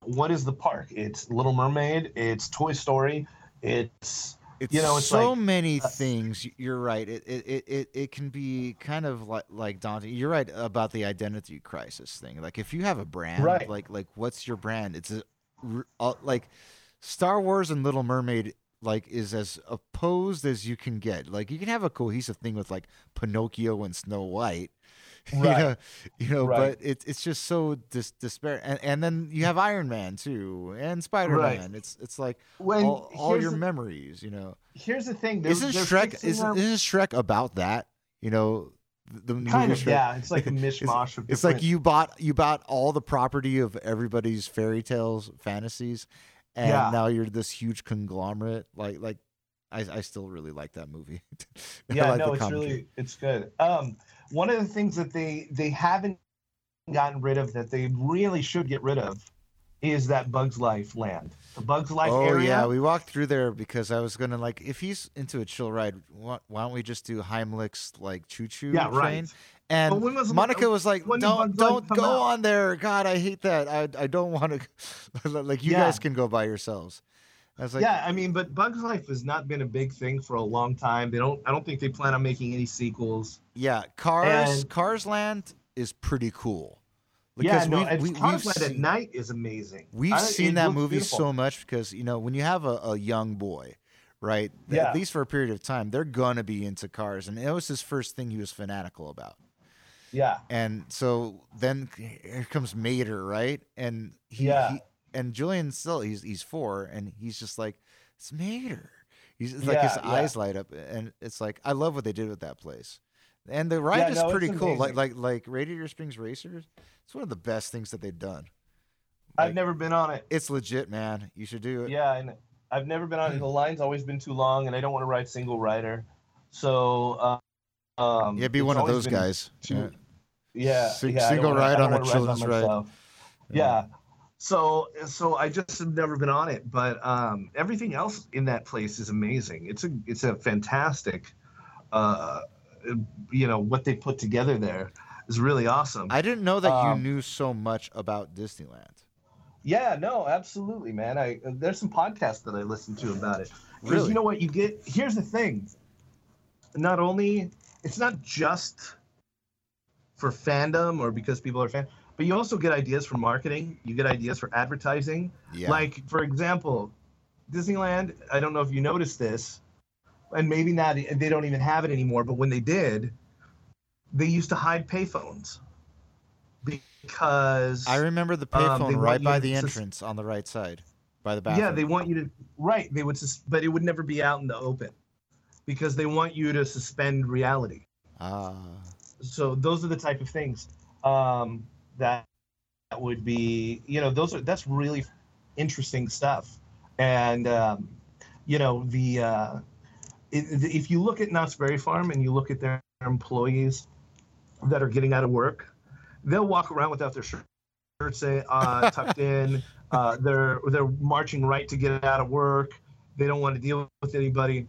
Speaker 2: what is the park? It's Little Mermaid. It's Toy Story. It's
Speaker 1: It's
Speaker 2: You know, it's
Speaker 1: so
Speaker 2: like,
Speaker 1: many
Speaker 2: uh,
Speaker 1: things. You're right. It, it it it can be kind of like like daunting. You're right about the identity crisis thing. Like if you have a brand,
Speaker 2: Right.
Speaker 1: like like what's your brand? It's a, uh, like Star Wars and Little Mermaid like is as opposed as you can get. Like you can have a cohesive thing with like Pinocchio and Snow White. You know, you know,
Speaker 2: Right.
Speaker 1: but it's it's just so dis- despair. And, and then you have Iron Man too, and Spider Man. It's it's like
Speaker 2: when
Speaker 1: all, all your
Speaker 2: the,
Speaker 1: memories. You know,
Speaker 2: here's the thing. They're,
Speaker 1: isn't
Speaker 2: they're
Speaker 1: Shrek isn't,
Speaker 2: their-
Speaker 1: isn't Shrek about that? You know, the, the
Speaker 2: kind of
Speaker 1: Shrek-
Speaker 2: yeah. It's like a mishmash of
Speaker 1: It's like you bought you bought all the property of everybody's fairy tales, fantasies, and
Speaker 2: Yeah.
Speaker 1: now you're this huge conglomerate. Like like, I I still really like that movie.
Speaker 2: Yeah
Speaker 1: like
Speaker 2: no it's
Speaker 1: commentary.
Speaker 2: really it's good um one of the things that they they haven't gotten rid of that they really should get rid of is that bugs life land the bugs life area.
Speaker 1: Oh
Speaker 2: area
Speaker 1: yeah, we walked through there because I was gonna like if he's into a chill ride, why, why don't we just do Heimlich's like choo choo
Speaker 2: yeah
Speaker 1: train?
Speaker 2: right
Speaker 1: And
Speaker 2: was the-
Speaker 1: Monica was like, "Don't don't go
Speaker 2: out?"
Speaker 1: on there. God, I hate that. I I don't want to. like you
Speaker 2: Yeah.
Speaker 1: guys can go by yourselves." I was like,
Speaker 2: yeah i mean but bugs life has not been a big thing for a long time they don't i don't think they plan on making any sequels
Speaker 1: "Yeah, Cars
Speaker 2: And-
Speaker 1: Cars Land is pretty cool."
Speaker 2: yeah no
Speaker 1: we've- we-
Speaker 2: Cars Land at night is amazing
Speaker 1: We've
Speaker 2: I-
Speaker 1: seen that movie
Speaker 2: beautiful.
Speaker 1: so much because you know when you have a, a young boy, right?
Speaker 2: Yeah.
Speaker 1: At least for a period of time, they're gonna be into cars, and it was his first thing he was fanatical about.
Speaker 2: yeah
Speaker 1: And so then here comes Mater, right? And he,
Speaker 2: Yeah.
Speaker 1: he and Julian still he's he's four, and he's just like it's Mater. He's it's like his
Speaker 2: Yeah, yeah.
Speaker 1: eyes light up, and it's like I love what they did with that place. And the ride
Speaker 2: Yeah,
Speaker 1: is
Speaker 2: no,
Speaker 1: pretty cool. Like like like Radiator Springs Racers. It's one of the best things that they've done.
Speaker 2: i've never been on it
Speaker 1: It's legit, man. You should do it.
Speaker 2: Yeah, and I've never been on it. The line's always been too long, and I don't want to ride single rider. So, uh, um,
Speaker 1: Yeah, be one of those guys.
Speaker 2: too-
Speaker 1: Yeah.
Speaker 2: Yeah, yeah,
Speaker 1: single ride on a
Speaker 2: wanna ride by
Speaker 1: children's ride.
Speaker 2: myself. Yeah. So, so I just have never been on it, but um, everything else in that place is amazing. It's a, it's a fantastic, uh, you know, what they put together there is really awesome.
Speaker 1: I didn't know that you
Speaker 2: Um,
Speaker 1: knew so much about Disneyland.
Speaker 2: Yeah, no, absolutely, man. I there's some podcasts that I listen to about it. Because
Speaker 1: Really?
Speaker 2: you know what you get. Here's the thing. Not only it's not just for fandom or because people are fan, but you also get ideas for marketing. You get ideas for advertising.
Speaker 1: Yeah.
Speaker 2: Like for example, Disneyland. I don't know if you noticed this, and maybe not. They don't even have it anymore. But when they did, they used to hide payphones because
Speaker 1: I remember the
Speaker 2: um,
Speaker 1: payphone
Speaker 2: they
Speaker 1: right by the
Speaker 2: sus-
Speaker 1: entrance on the right side, by the bathroom.
Speaker 2: Yeah, they want you to right. They would, sus- but it would never be out in the open because they want you to suspend reality.
Speaker 1: Ah,
Speaker 2: So those are the type of things um, that that would be, you know, those are that's really interesting stuff. And um, you know, the uh, if, if you look at Knott's Berry Farm and you look at their employees that are getting out of work, they'll walk around without their shirts uh, tucked in. Uh, they're they're marching right to get out of work. They don't want to deal with anybody.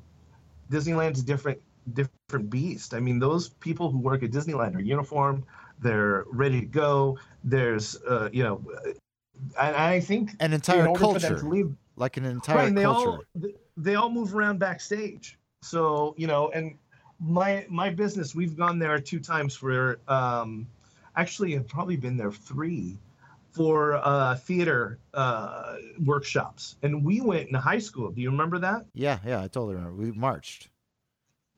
Speaker 2: Disneyland's a different different beast. I mean, those people who work at Disneyland are uniformed. They're ready to go. There's, uh, you know, and I think
Speaker 1: an entire
Speaker 2: order for them
Speaker 1: culture,
Speaker 2: leave,
Speaker 1: like an entire
Speaker 2: right, and they
Speaker 1: culture.
Speaker 2: all they all move around backstage. So you know, and my my business, we've gone there two times for. Um, actually, I've probably been there three for uh, theater uh, workshops, and we went in high school. Do you remember that?
Speaker 1: yeah, yeah, I totally remember. We marched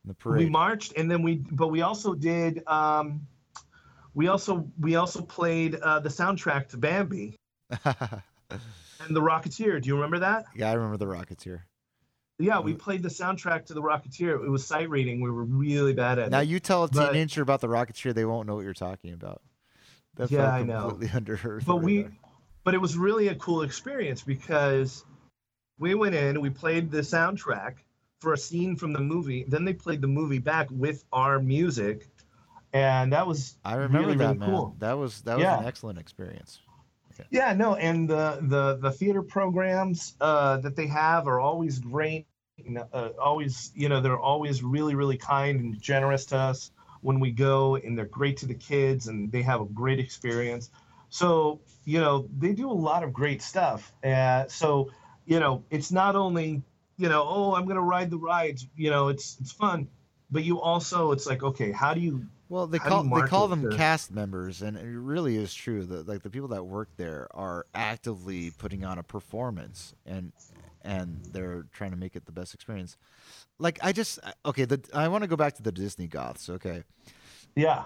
Speaker 1: the parade.
Speaker 2: We marched, and then we, but we also did. Um, we also we also played uh, the soundtrack to Bambi and the Rocketeer. Do you remember that?
Speaker 1: yeah, I remember the Rocketeer.
Speaker 2: Yeah, we played the soundtrack to the Rocketeer. It was sight reading. We were really bad at
Speaker 1: Now
Speaker 2: it.
Speaker 1: Now you tell a
Speaker 2: But-
Speaker 1: teenager about the Rocketeer, they won't know what you're talking about. That
Speaker 2: Yeah, I know.
Speaker 1: completely under her.
Speaker 2: But we, but it was really a cool experience because we went in, we played the soundtrack for a scene from the movie. Then they played the movie back with our music, and that was
Speaker 1: I remember
Speaker 2: really,
Speaker 1: that
Speaker 2: really
Speaker 1: man.
Speaker 2: cool.
Speaker 1: That was that was
Speaker 2: Yeah.
Speaker 1: an excellent experience.
Speaker 2: Yeah, no, and the the the theater programs uh, that they have are always great. You know, uh, always, you know, they're always really, really kind and generous to us when we go, and they're great to the kids, and they have a great experience. So you know they do a lot of great stuff. Uh, so you know it's not only you know oh I'm gonna ride the rides. You know it's it's fun, but you also it's like okay how do you
Speaker 1: well, they
Speaker 2: How
Speaker 1: call they call them
Speaker 2: the-
Speaker 1: cast members, and it really is true that like the people that work there are actively putting on a performance, and and they're trying to make it the best experience. Like I just okay, the I want to go back to the Disney goths. Okay,
Speaker 2: yeah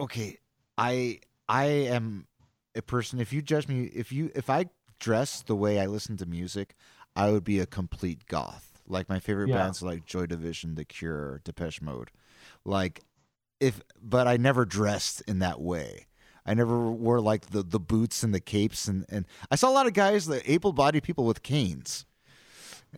Speaker 1: okay, I I am a person. If you judge me, if you if I dress the way I listen to music, I would be a complete goth. Like my favorite
Speaker 2: Yeah.
Speaker 1: bands are like Joy Division, The Cure, Depeche Mode. Like if but I never dressed in that way. I never wore like the, the boots and the capes and, and I saw a lot of guys, the able bodied people with canes.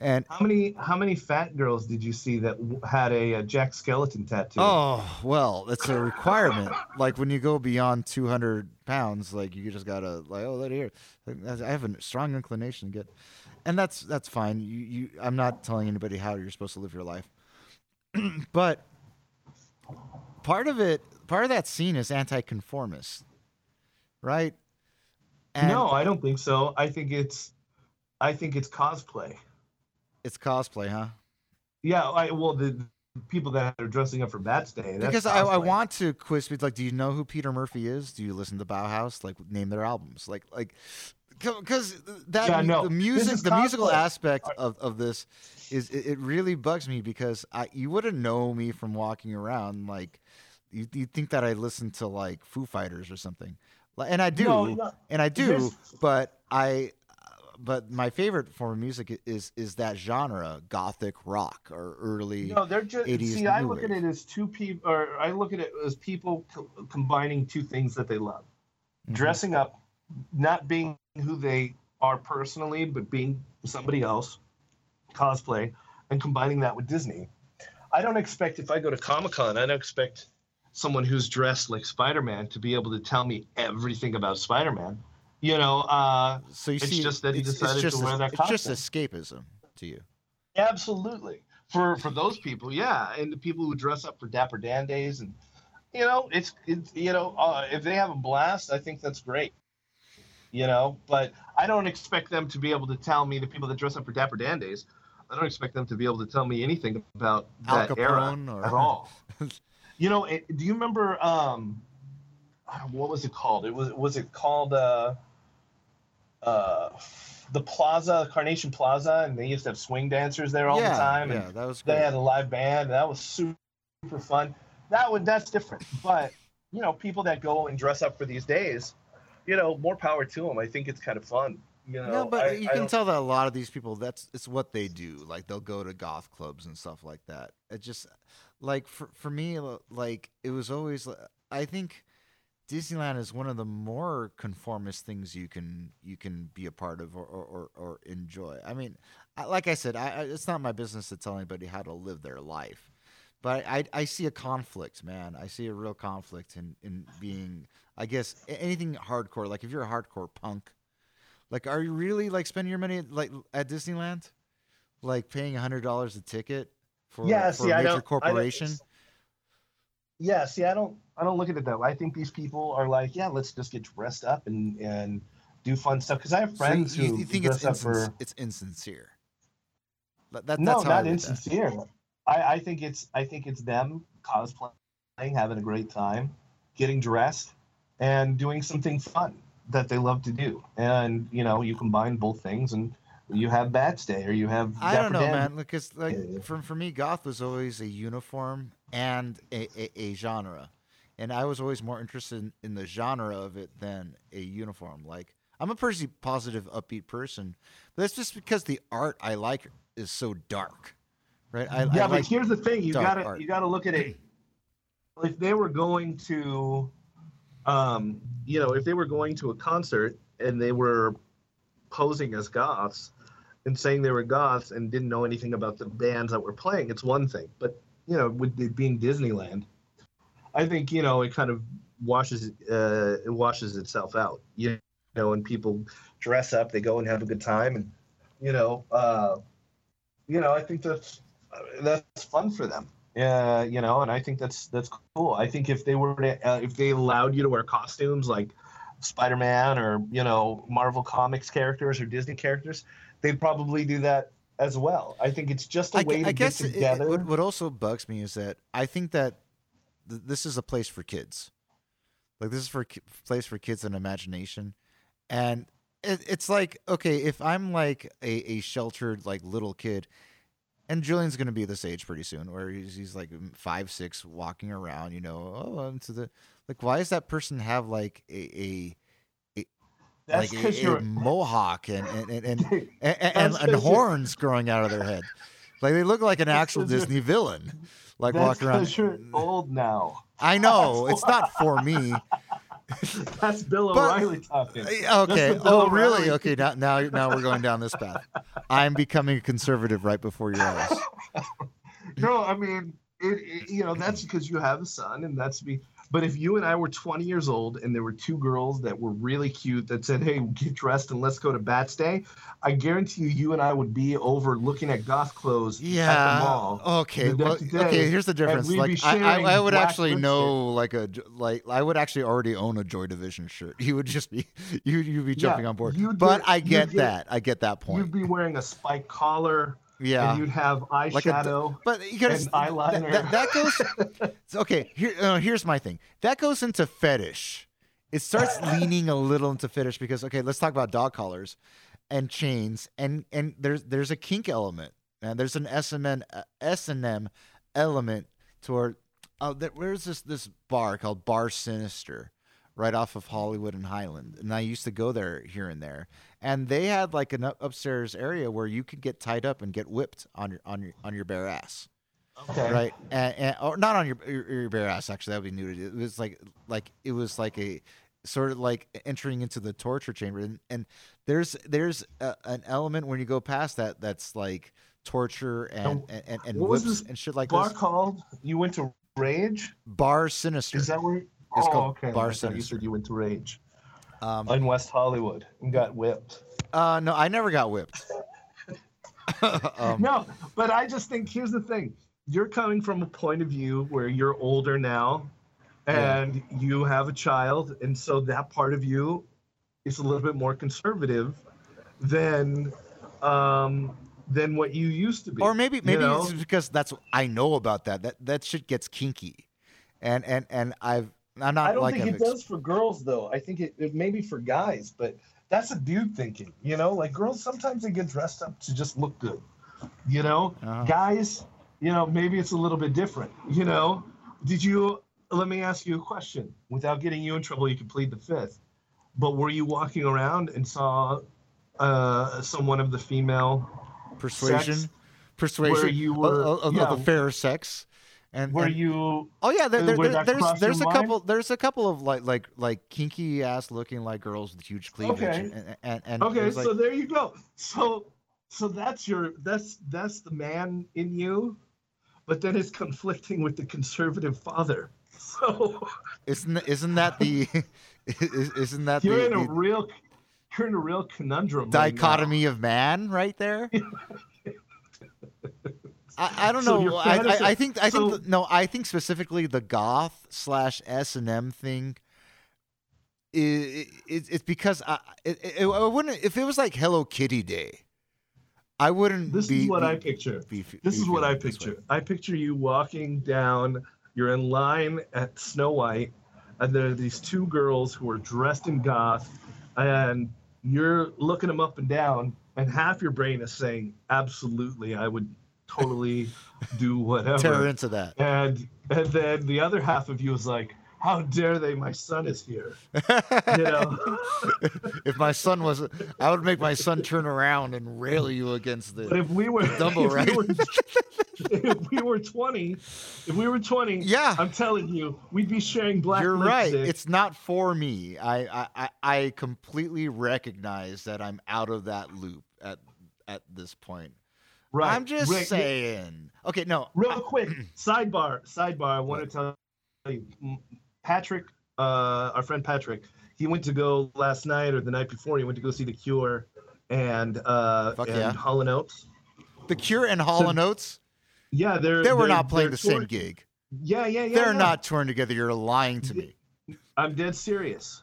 Speaker 1: And
Speaker 2: how many how many fat girls did you see that had a, a Jack Skeleton tattoo?
Speaker 1: Oh well, it's a requirement. like when you go beyond two hundred pounds, like you just gotta like, oh, let here. I have a strong inclination to get, and that's that's fine. You you, I'm not telling anybody how you're supposed to live your life, but part of it, part of that scene is anti-conformist, right? And
Speaker 2: no, I don't think so. I think it's I think it's cosplay.
Speaker 1: it's cosplay, huh?
Speaker 2: Yeah, I well the people that are dressing up for Bats Day. That's
Speaker 1: because I, I want to quiz people like, do you know who Peter Murphy is? Do you listen to Bauhaus? Like, name their albums. Like, like, because that
Speaker 2: Yeah, no,
Speaker 1: the music, the musical aspect of, of this is it, it really bugs me because I you wouldn't know me from walking around like you you think that I listen to like Foo Fighters or something, and I do,
Speaker 2: No, no,
Speaker 1: and I do, but I. But my favorite form of music is is that genre, gothic rock or early.
Speaker 2: No, they're just
Speaker 1: 80s
Speaker 2: see. I look at it as two people, or I look at it as people co- combining two things that they love:
Speaker 1: Mhm.
Speaker 2: dressing up, not being who they are personally, but being somebody else, cosplay, and combining that with Disney. I don't expect if I go to Comic Con, I don't expect someone who's dressed like Spider Man to be able to tell me everything about Spider Man. You know, uh,
Speaker 1: So you
Speaker 2: It's
Speaker 1: see,
Speaker 2: just that he decided
Speaker 1: just
Speaker 2: to wear that
Speaker 1: It's just escapism to you.
Speaker 2: Absolutely. For for those people, yeah, and the people who dress up for Dapper Dan days, and you know, it's it's you know, uh, if they have a blast, I think that's great. You know, but I don't expect them to be able to tell me the people that dress up for Dapper Dan days. I don't expect them to be able to tell me anything about
Speaker 1: Al
Speaker 2: that era
Speaker 1: or
Speaker 2: at all. you know, it, do you remember um, what was it called? It was was it called uh, uh, the Plaza, Carnation Plaza, and they used to have swing dancers there all
Speaker 1: yeah,
Speaker 2: the time. and
Speaker 1: yeah, that was
Speaker 2: they had a live band. That was super, super fun. That would that's different. But you know, people that go and dress up for these days, you know, more power to them. I think it's kind of fun. You know,
Speaker 1: no, but
Speaker 2: I-
Speaker 1: you
Speaker 2: I
Speaker 1: can tell that a lot of these people that's it's what they do. Like they'll go to goth clubs and stuff like that. It just like for for me like it was always I think Disneyland is one of the more conformist things you can you can be a part of or or, or, or enjoy. I mean, I, like I said, I, it's not my business to tell anybody how to live their life, but I, I see a conflict, man. I see a real conflict in in being, I guess, anything hardcore. Like if you're a hardcore punk, like are you really like spending your money at, like at Disneyland, like paying a hundred dollars a ticket for,
Speaker 2: Yeah,
Speaker 1: for
Speaker 2: see,
Speaker 1: a major
Speaker 2: don't- I don't-
Speaker 1: corporation?
Speaker 2: Yeah, see, I don't, I don't look at it that way. I think these people are like, yeah, let's just get dressed up and and do fun stuff. Because I have
Speaker 1: So
Speaker 2: friends
Speaker 1: you,
Speaker 2: who
Speaker 1: you think
Speaker 2: dress
Speaker 1: it's
Speaker 2: up
Speaker 1: insins-
Speaker 2: for
Speaker 1: it's insincere? That, that,
Speaker 2: no,
Speaker 1: that's how I
Speaker 2: not
Speaker 1: read that.
Speaker 2: I, I think it's I think it's them cosplaying, having a great time, getting dressed, and doing something fun that they love to do. And you know, you combine both things, and you have Bats Day, or you have
Speaker 1: I
Speaker 2: Dapper
Speaker 1: don't know,
Speaker 2: Dan.
Speaker 1: man. Because
Speaker 2: Yeah.
Speaker 1: like for for me, goth was always a uniform and a, a, a genre, and I was always more interested in, in the genre of it than a uniform. Like I'm a pretty positive, upbeat person, but that's just because the art I like is so dark, right? I,
Speaker 2: yeah,
Speaker 1: I
Speaker 2: but
Speaker 1: like
Speaker 2: here's the thing: you gotta
Speaker 1: art.
Speaker 2: you gotta look at it. If they were going to, um, you know, if they were going to a concert and they were posing as goths and saying they were goths and didn't know anything about the bands that were playing, it's one thing. But you know, with it being Disneyland, I think you know it kind of washes uh, it washes itself out. You know, and people dress up, they go and have a good time, and you know, uh, you know, I think that's that's fun for them. Yeah, you know, and I think that's that's cool. I think if they were to, uh, if they allowed you to wear costumes like Spider-Man or you know Marvel Comics characters or Disney characters, they'd probably do that as well. I think it's just a
Speaker 1: I,
Speaker 2: way to
Speaker 1: I guess
Speaker 2: get
Speaker 1: it-
Speaker 2: together.
Speaker 1: what, what also bugs me is that I think that th- this is a place for kids. Like this is for ki- place for kids and imagination, and it, it's like okay, if I'm like a, a sheltered like little kid, and Julian's gonna be this age pretty soon, where he's, he's like five six, walking around, you know, oh, into the like, why does that person have like a, a
Speaker 2: That's
Speaker 1: like a, a mohawk and and and, and, and, and, and horns growing out of their head. Like they look like an actual Disney villain. Like walking around.
Speaker 2: you're old now.
Speaker 1: I know it's not for me.
Speaker 2: That's Bill
Speaker 1: But-
Speaker 2: O'Reilly talking.
Speaker 1: Okay.
Speaker 2: That's the oh, Bill
Speaker 1: Oh, really? Okay. Now, now, now we're going down this path. I'm becoming a conservative right before your eyes.
Speaker 2: No, I mean, it, it- you know, that's because you have a son, and that's me. But if you and I were 20 years old and there were two girls that were really cute that said, "Hey, get dressed and let's go to Bats Day," I guarantee you, you and I would be over looking at goth clothes at the mall.
Speaker 1: Okay.
Speaker 2: the
Speaker 1: Well,
Speaker 2: day,
Speaker 1: okay. Here's the difference. Like, I, I, I would actually know, like a, like, I would actually already own a Joy Division shirt. You would just be, you, you'd be jumping
Speaker 2: Yeah,
Speaker 1: on board. But
Speaker 2: get-
Speaker 1: I get
Speaker 2: get-
Speaker 1: that. I get that point.
Speaker 2: You'd be wearing a spike collar,
Speaker 1: Yeah.
Speaker 2: and you'd have
Speaker 1: Like a
Speaker 2: eyeshadow.
Speaker 1: But you gotta,
Speaker 2: and eyeliner.
Speaker 1: That, that goes. okay, here, uh, here's my thing. That goes into fetish. It starts leaning a little into fetish because okay, let's talk about dog collars and chains, and and there's there's a kink element, and there's an SMN uh, S and M element toward. Oh, there, where's this this bar called Bar Sinister, right off of Hollywood and Highland, and I used to go there here and there, and they had like an up- upstairs area where you could get tied up and get whipped on your on your on your bare ass
Speaker 2: Okay.
Speaker 1: right and, and or not on your, your your bare ass actually that would be nudity it was like like it was like a sort of like entering into the torture chamber and, and there's there's a, an element when you go past that that's like torture and and, and, and
Speaker 2: what
Speaker 1: whips and shit like that.
Speaker 2: Bar
Speaker 1: this
Speaker 2: called? You went to Rage?
Speaker 1: bar sinister
Speaker 2: Is that where?
Speaker 1: It's
Speaker 2: oh,
Speaker 1: called
Speaker 2: okay.
Speaker 1: Bar
Speaker 2: thought you
Speaker 1: Sinister.
Speaker 2: said you went to Rage
Speaker 1: um
Speaker 2: in West Hollywood and got whipped.
Speaker 1: uh no i never got whipped um,
Speaker 2: no, but I just think here's the thing: you're coming from a point of view where you're older now,
Speaker 1: Yeah.
Speaker 2: and you have a child, and so that part of you is a little bit more conservative than um, than what you used to be.
Speaker 1: or maybe
Speaker 2: you
Speaker 1: maybe
Speaker 2: know?
Speaker 1: it's because that's I know about that. That that shit gets kinky, and and and I've I'm not
Speaker 2: I don't
Speaker 1: like
Speaker 2: think it does for girls though. I think it, it may be for guys, but that's a dude thinking. You know, like girls sometimes they get dressed up to just look good. You know,
Speaker 1: Uh-huh.
Speaker 2: guys, you know, maybe it's a little bit different. You know, did you? Let me ask you a question. Without getting you in trouble, you can plead the fifth. But were you walking around and saw uh, someone of the female
Speaker 1: persuasion,
Speaker 2: sex
Speaker 1: persuasion
Speaker 2: you
Speaker 1: of-
Speaker 2: were-
Speaker 1: of, of
Speaker 2: yeah.
Speaker 1: the fair sex, and
Speaker 2: Were
Speaker 1: and-
Speaker 2: you?
Speaker 1: Oh yeah, there,
Speaker 2: uh,
Speaker 1: there, there- there's there's a couple there's a couple of like like like kinky ass looking like girls with huge cleavage
Speaker 2: Okay.
Speaker 1: and and, and,
Speaker 2: Okay,
Speaker 1: like,
Speaker 2: so there you go. So so that's your that's that's the man in you, but then it's conflicting with the conservative father. So
Speaker 1: isn't isn't that the is- isn't that the
Speaker 2: you're
Speaker 1: the,
Speaker 2: in a
Speaker 1: the
Speaker 2: real you're in a real conundrum. right
Speaker 1: dichotomy of man right there? I, I don't
Speaker 2: So
Speaker 1: know. I, I, I think I think the- no. I think specifically the goth slash S and M thing. Is it, it's because I it, it, I wouldn't if it was like Hello Kitty Day, I wouldn't.
Speaker 2: This
Speaker 1: be,
Speaker 2: is what
Speaker 1: be-
Speaker 2: I picture.
Speaker 1: be-
Speaker 2: This is what I picture. I picture you walking down. You're in line at Snow White, and there are these two girls who are dressed in goth, and you're looking them up and down, and half your brain is saying, "Absolutely, I would totally do whatever."
Speaker 1: Tear into that.
Speaker 2: and and then the other half of you is like, "How dare they? My son is here." You know.
Speaker 1: if my son was, I would make my son turn around and rail you against
Speaker 2: this.
Speaker 1: But
Speaker 2: if we were
Speaker 1: Dumbo,
Speaker 2: if we
Speaker 1: right?
Speaker 2: were- if we were 20, if we were 20,
Speaker 1: Yeah.
Speaker 2: I'm telling you, we'd be sharing black
Speaker 1: You're right. It's not for me. I, I I I completely recognize that I'm out of that loop at at this point.
Speaker 2: Right.
Speaker 1: I'm just
Speaker 2: Right.
Speaker 1: saying. Okay, no.
Speaker 2: Real
Speaker 1: I-
Speaker 2: quick, sidebar, sidebar. I want to tell you, Patrick, uh, our friend Patrick, he went to go last night or the night before. He went to go see The Cure and uh,
Speaker 1: Fuck
Speaker 2: and
Speaker 1: yeah.
Speaker 2: Hall and Oates.
Speaker 1: the Cure and Hall and Oates,
Speaker 2: Yeah, they're
Speaker 1: they were
Speaker 2: they're-
Speaker 1: not playing the same gig.
Speaker 2: Yeah, yeah, yeah.
Speaker 1: They're
Speaker 2: yeah.
Speaker 1: not touring together. You're lying to me.
Speaker 2: I'm dead serious.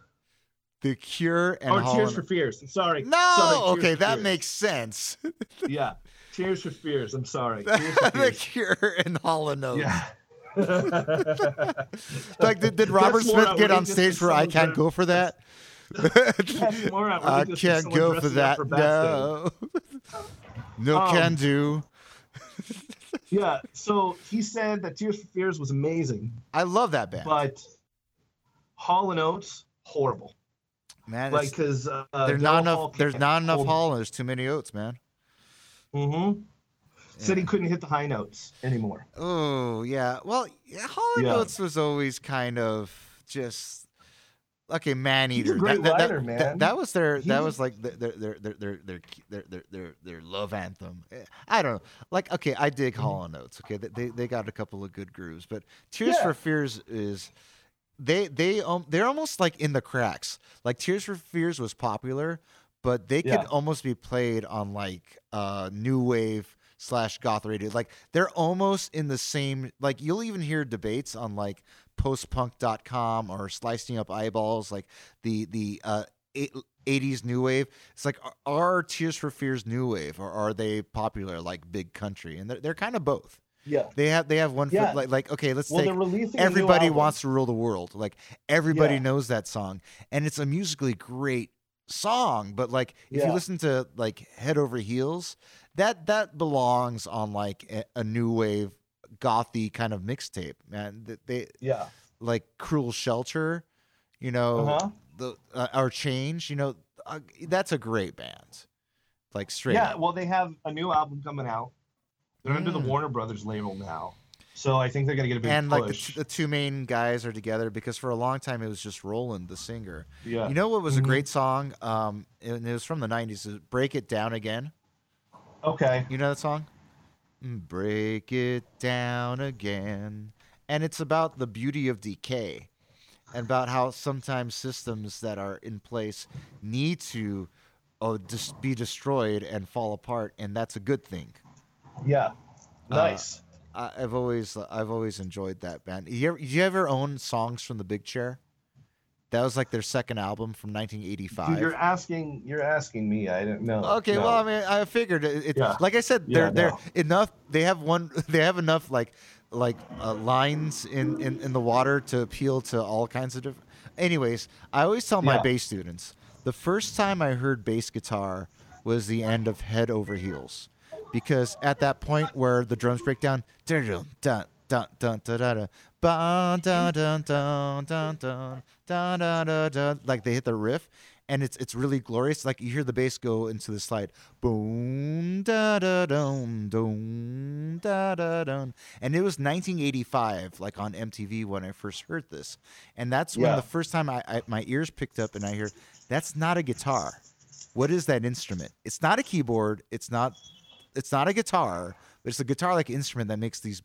Speaker 1: The Cure and
Speaker 2: or
Speaker 1: Hall
Speaker 2: Tears
Speaker 1: and-
Speaker 2: for Fears. Sorry.
Speaker 1: No,
Speaker 2: Sorry,
Speaker 1: okay, that
Speaker 2: Fears.
Speaker 1: makes sense.
Speaker 2: Yeah, Tears for Fears. I'm sorry.
Speaker 1: The. Cure and Hall and Oates.
Speaker 2: Yeah.
Speaker 1: Like, did, did Robert Smith get on stage for "I Can't Go for That"? I can't go for that.
Speaker 2: for
Speaker 1: No, no
Speaker 2: Um,
Speaker 1: can do.
Speaker 2: Yeah. So he said that Tears for Fears was amazing,
Speaker 1: I love that band,
Speaker 2: but Hall and Oates horrible.
Speaker 1: man.
Speaker 2: Like because uh,
Speaker 1: there's not enough. There's not enough Hall. and There's too many Oates, man.
Speaker 2: Mm-hmm. Yeah. Said he couldn't hit the high notes anymore.
Speaker 1: Oh yeah. Well, Hollow
Speaker 2: yeah.
Speaker 1: Notes was always kind of just okay man eater. That,
Speaker 2: writer,
Speaker 1: that,
Speaker 2: man.
Speaker 1: that, that, was their
Speaker 2: he
Speaker 1: that
Speaker 2: was,
Speaker 1: was like their their their their their their their, their, love anthem. Eh, I don't know. Like okay, I dig mm-hmm. Hall and Oates. Okay, they they got a couple of good grooves, but Tears
Speaker 2: yeah.
Speaker 1: for Fears is they they um, they're almost like in the cracks. Like Tears for Fears was popular, but they could almost be played on like uh new wave slash goth radio. Like they're almost in the same like you'll even hear debates on like postpunk.com or slicing up eyeballs like the the uh eight- 80s new wave it's like are, tears for fears new wave or are they popular like big country and they're, they're kind of both
Speaker 2: Yeah.
Speaker 1: they have they have one
Speaker 2: Yeah.
Speaker 1: foot like like okay let's
Speaker 2: Well,
Speaker 1: take
Speaker 2: they're releasing. a new
Speaker 1: everybody wants to rule the world like everybody
Speaker 2: Yeah.
Speaker 1: knows that song and it's a musically great song but like if you listen to like head over heels that that belongs on like a, a new wave gothy kind of mixtape man That they
Speaker 2: Yeah.
Speaker 1: like cruel shelter you know
Speaker 2: Uh huh.
Speaker 1: the uh, our change you know uh, that's a great band like straight
Speaker 2: Yeah.
Speaker 1: up.
Speaker 2: Well, they have a new album coming out. They're under the
Speaker 1: Mm.
Speaker 2: Warner Brothers label now, so I think they're gonna get a big
Speaker 1: and like the,
Speaker 2: push.
Speaker 1: t- the two main guys are together because for a long time it was just Roland the singer
Speaker 2: yeah.
Speaker 1: You know what was a
Speaker 2: Mhm.
Speaker 1: great song? Um, and it was from the '90s. "Break It Down Again."
Speaker 2: okay.
Speaker 1: You know that song? Mm, Break it down again, and it's about the beauty of decay, and about how sometimes systems that are in place need to, oh, just be destroyed and fall apart, and that's a good thing.
Speaker 2: Yeah.
Speaker 1: Uh,
Speaker 2: Nice.
Speaker 1: I, I've always, I've always enjoyed that band. You ever, you ever own songs from the Big Chair? That was like their second album from 1985.
Speaker 2: Dude, you're asking. You're asking me. I didn't know.
Speaker 1: Okay,
Speaker 2: No.
Speaker 1: well, I mean, I figured it. it
Speaker 2: Yeah.
Speaker 1: Like I said, they're they're
Speaker 2: no.
Speaker 1: enough. They have one. They have enough like like uh, lines in, in in the water to appeal to all kinds of different. Anyways, I always tell my
Speaker 2: Yeah.
Speaker 1: bass students the first time I heard bass guitar was the end of Head Over Heels, because at that point where the drums break down, dun dun dun dun dun dun dun dun dun dun dun dun dun dun dun dun dun like they hit the riff and it's it's really glorious. Like you hear the bass go into the slide, boom da da dum dum da da dum, and it was 1985, like on MTV when I first heard this, and that's when
Speaker 2: Yeah.
Speaker 1: the first time I, I my ears picked up and I hear that's not a guitar. What is that instrument? It's not a keyboard. It's not it's not a guitar, but it's a guitar-like instrument that makes these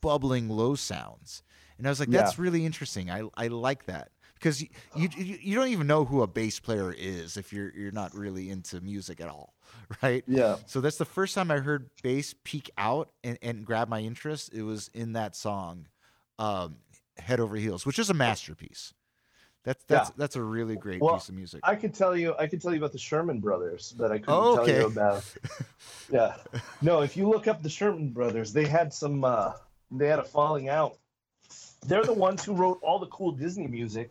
Speaker 1: bubbling low sounds. And I was like,
Speaker 2: Yeah.
Speaker 1: that's really interesting. I I like that because you, you you you don't even know who a bass player is if you're you're not really into music at all, right?
Speaker 2: Yeah.
Speaker 1: So that's the first time I heard bass peak out and, and grab my interest. It was in that song, um, "Head Over Heels," which is a masterpiece. That's that's that's a really great
Speaker 2: Well,
Speaker 1: piece of music.
Speaker 2: I could tell you. I could tell you about the Sherman Brothers, but I couldn't
Speaker 1: Oh,
Speaker 2: tell you about. Yeah. No, if you look up the Sherman Brothers, they had some. uh They had a falling out. They're the ones who wrote all the cool Disney music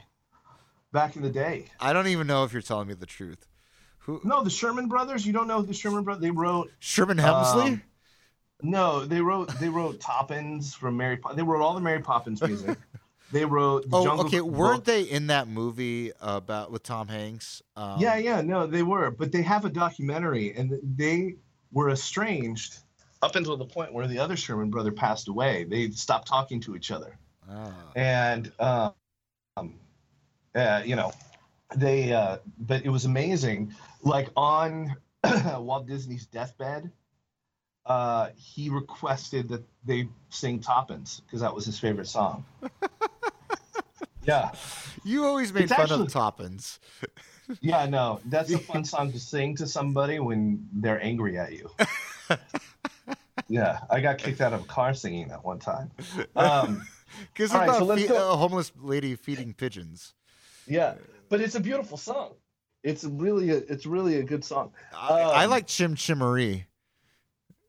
Speaker 2: back in the day.
Speaker 1: I don't even know if you're telling me the truth. Who?
Speaker 2: No, the Sherman Brothers. You don't know the Sherman Brothers? They wrote.
Speaker 1: Sherman Hemsley?
Speaker 2: Um, No, they wrote. They wrote Toppins from Mary. Po- they wrote all the Mary Poppins music. They wrote. The
Speaker 1: oh,
Speaker 2: Jungle
Speaker 1: okay.
Speaker 2: Book.
Speaker 1: Weren't they in that movie about with Tom Hanks? Um,
Speaker 2: Yeah, yeah, no, they were, but they have a documentary, and they were estranged up until the point where the other Sherman brother passed away. They stopped talking to each other,
Speaker 1: Ah.
Speaker 2: and um, uh, you know, they. Uh, but it was amazing. Like on Walt Disney's deathbed, uh, he requested that they sing Toppins because that was his favorite song. yeah.
Speaker 1: You always made
Speaker 2: It's
Speaker 1: fun
Speaker 2: actually-
Speaker 1: of Toppins.
Speaker 2: Yeah, no, that's a fun song to sing to somebody when they're angry at you. yeah, I got kicked out of a car singing that one time. Um,
Speaker 1: Because
Speaker 2: All right,
Speaker 1: about
Speaker 2: so
Speaker 1: fe-
Speaker 2: go-
Speaker 1: a homeless lady feeding pigeons.
Speaker 2: yeah, but it's a beautiful song. It's really a, it's really a good song.
Speaker 1: I, I
Speaker 2: Um,
Speaker 1: like Chim Chimmery.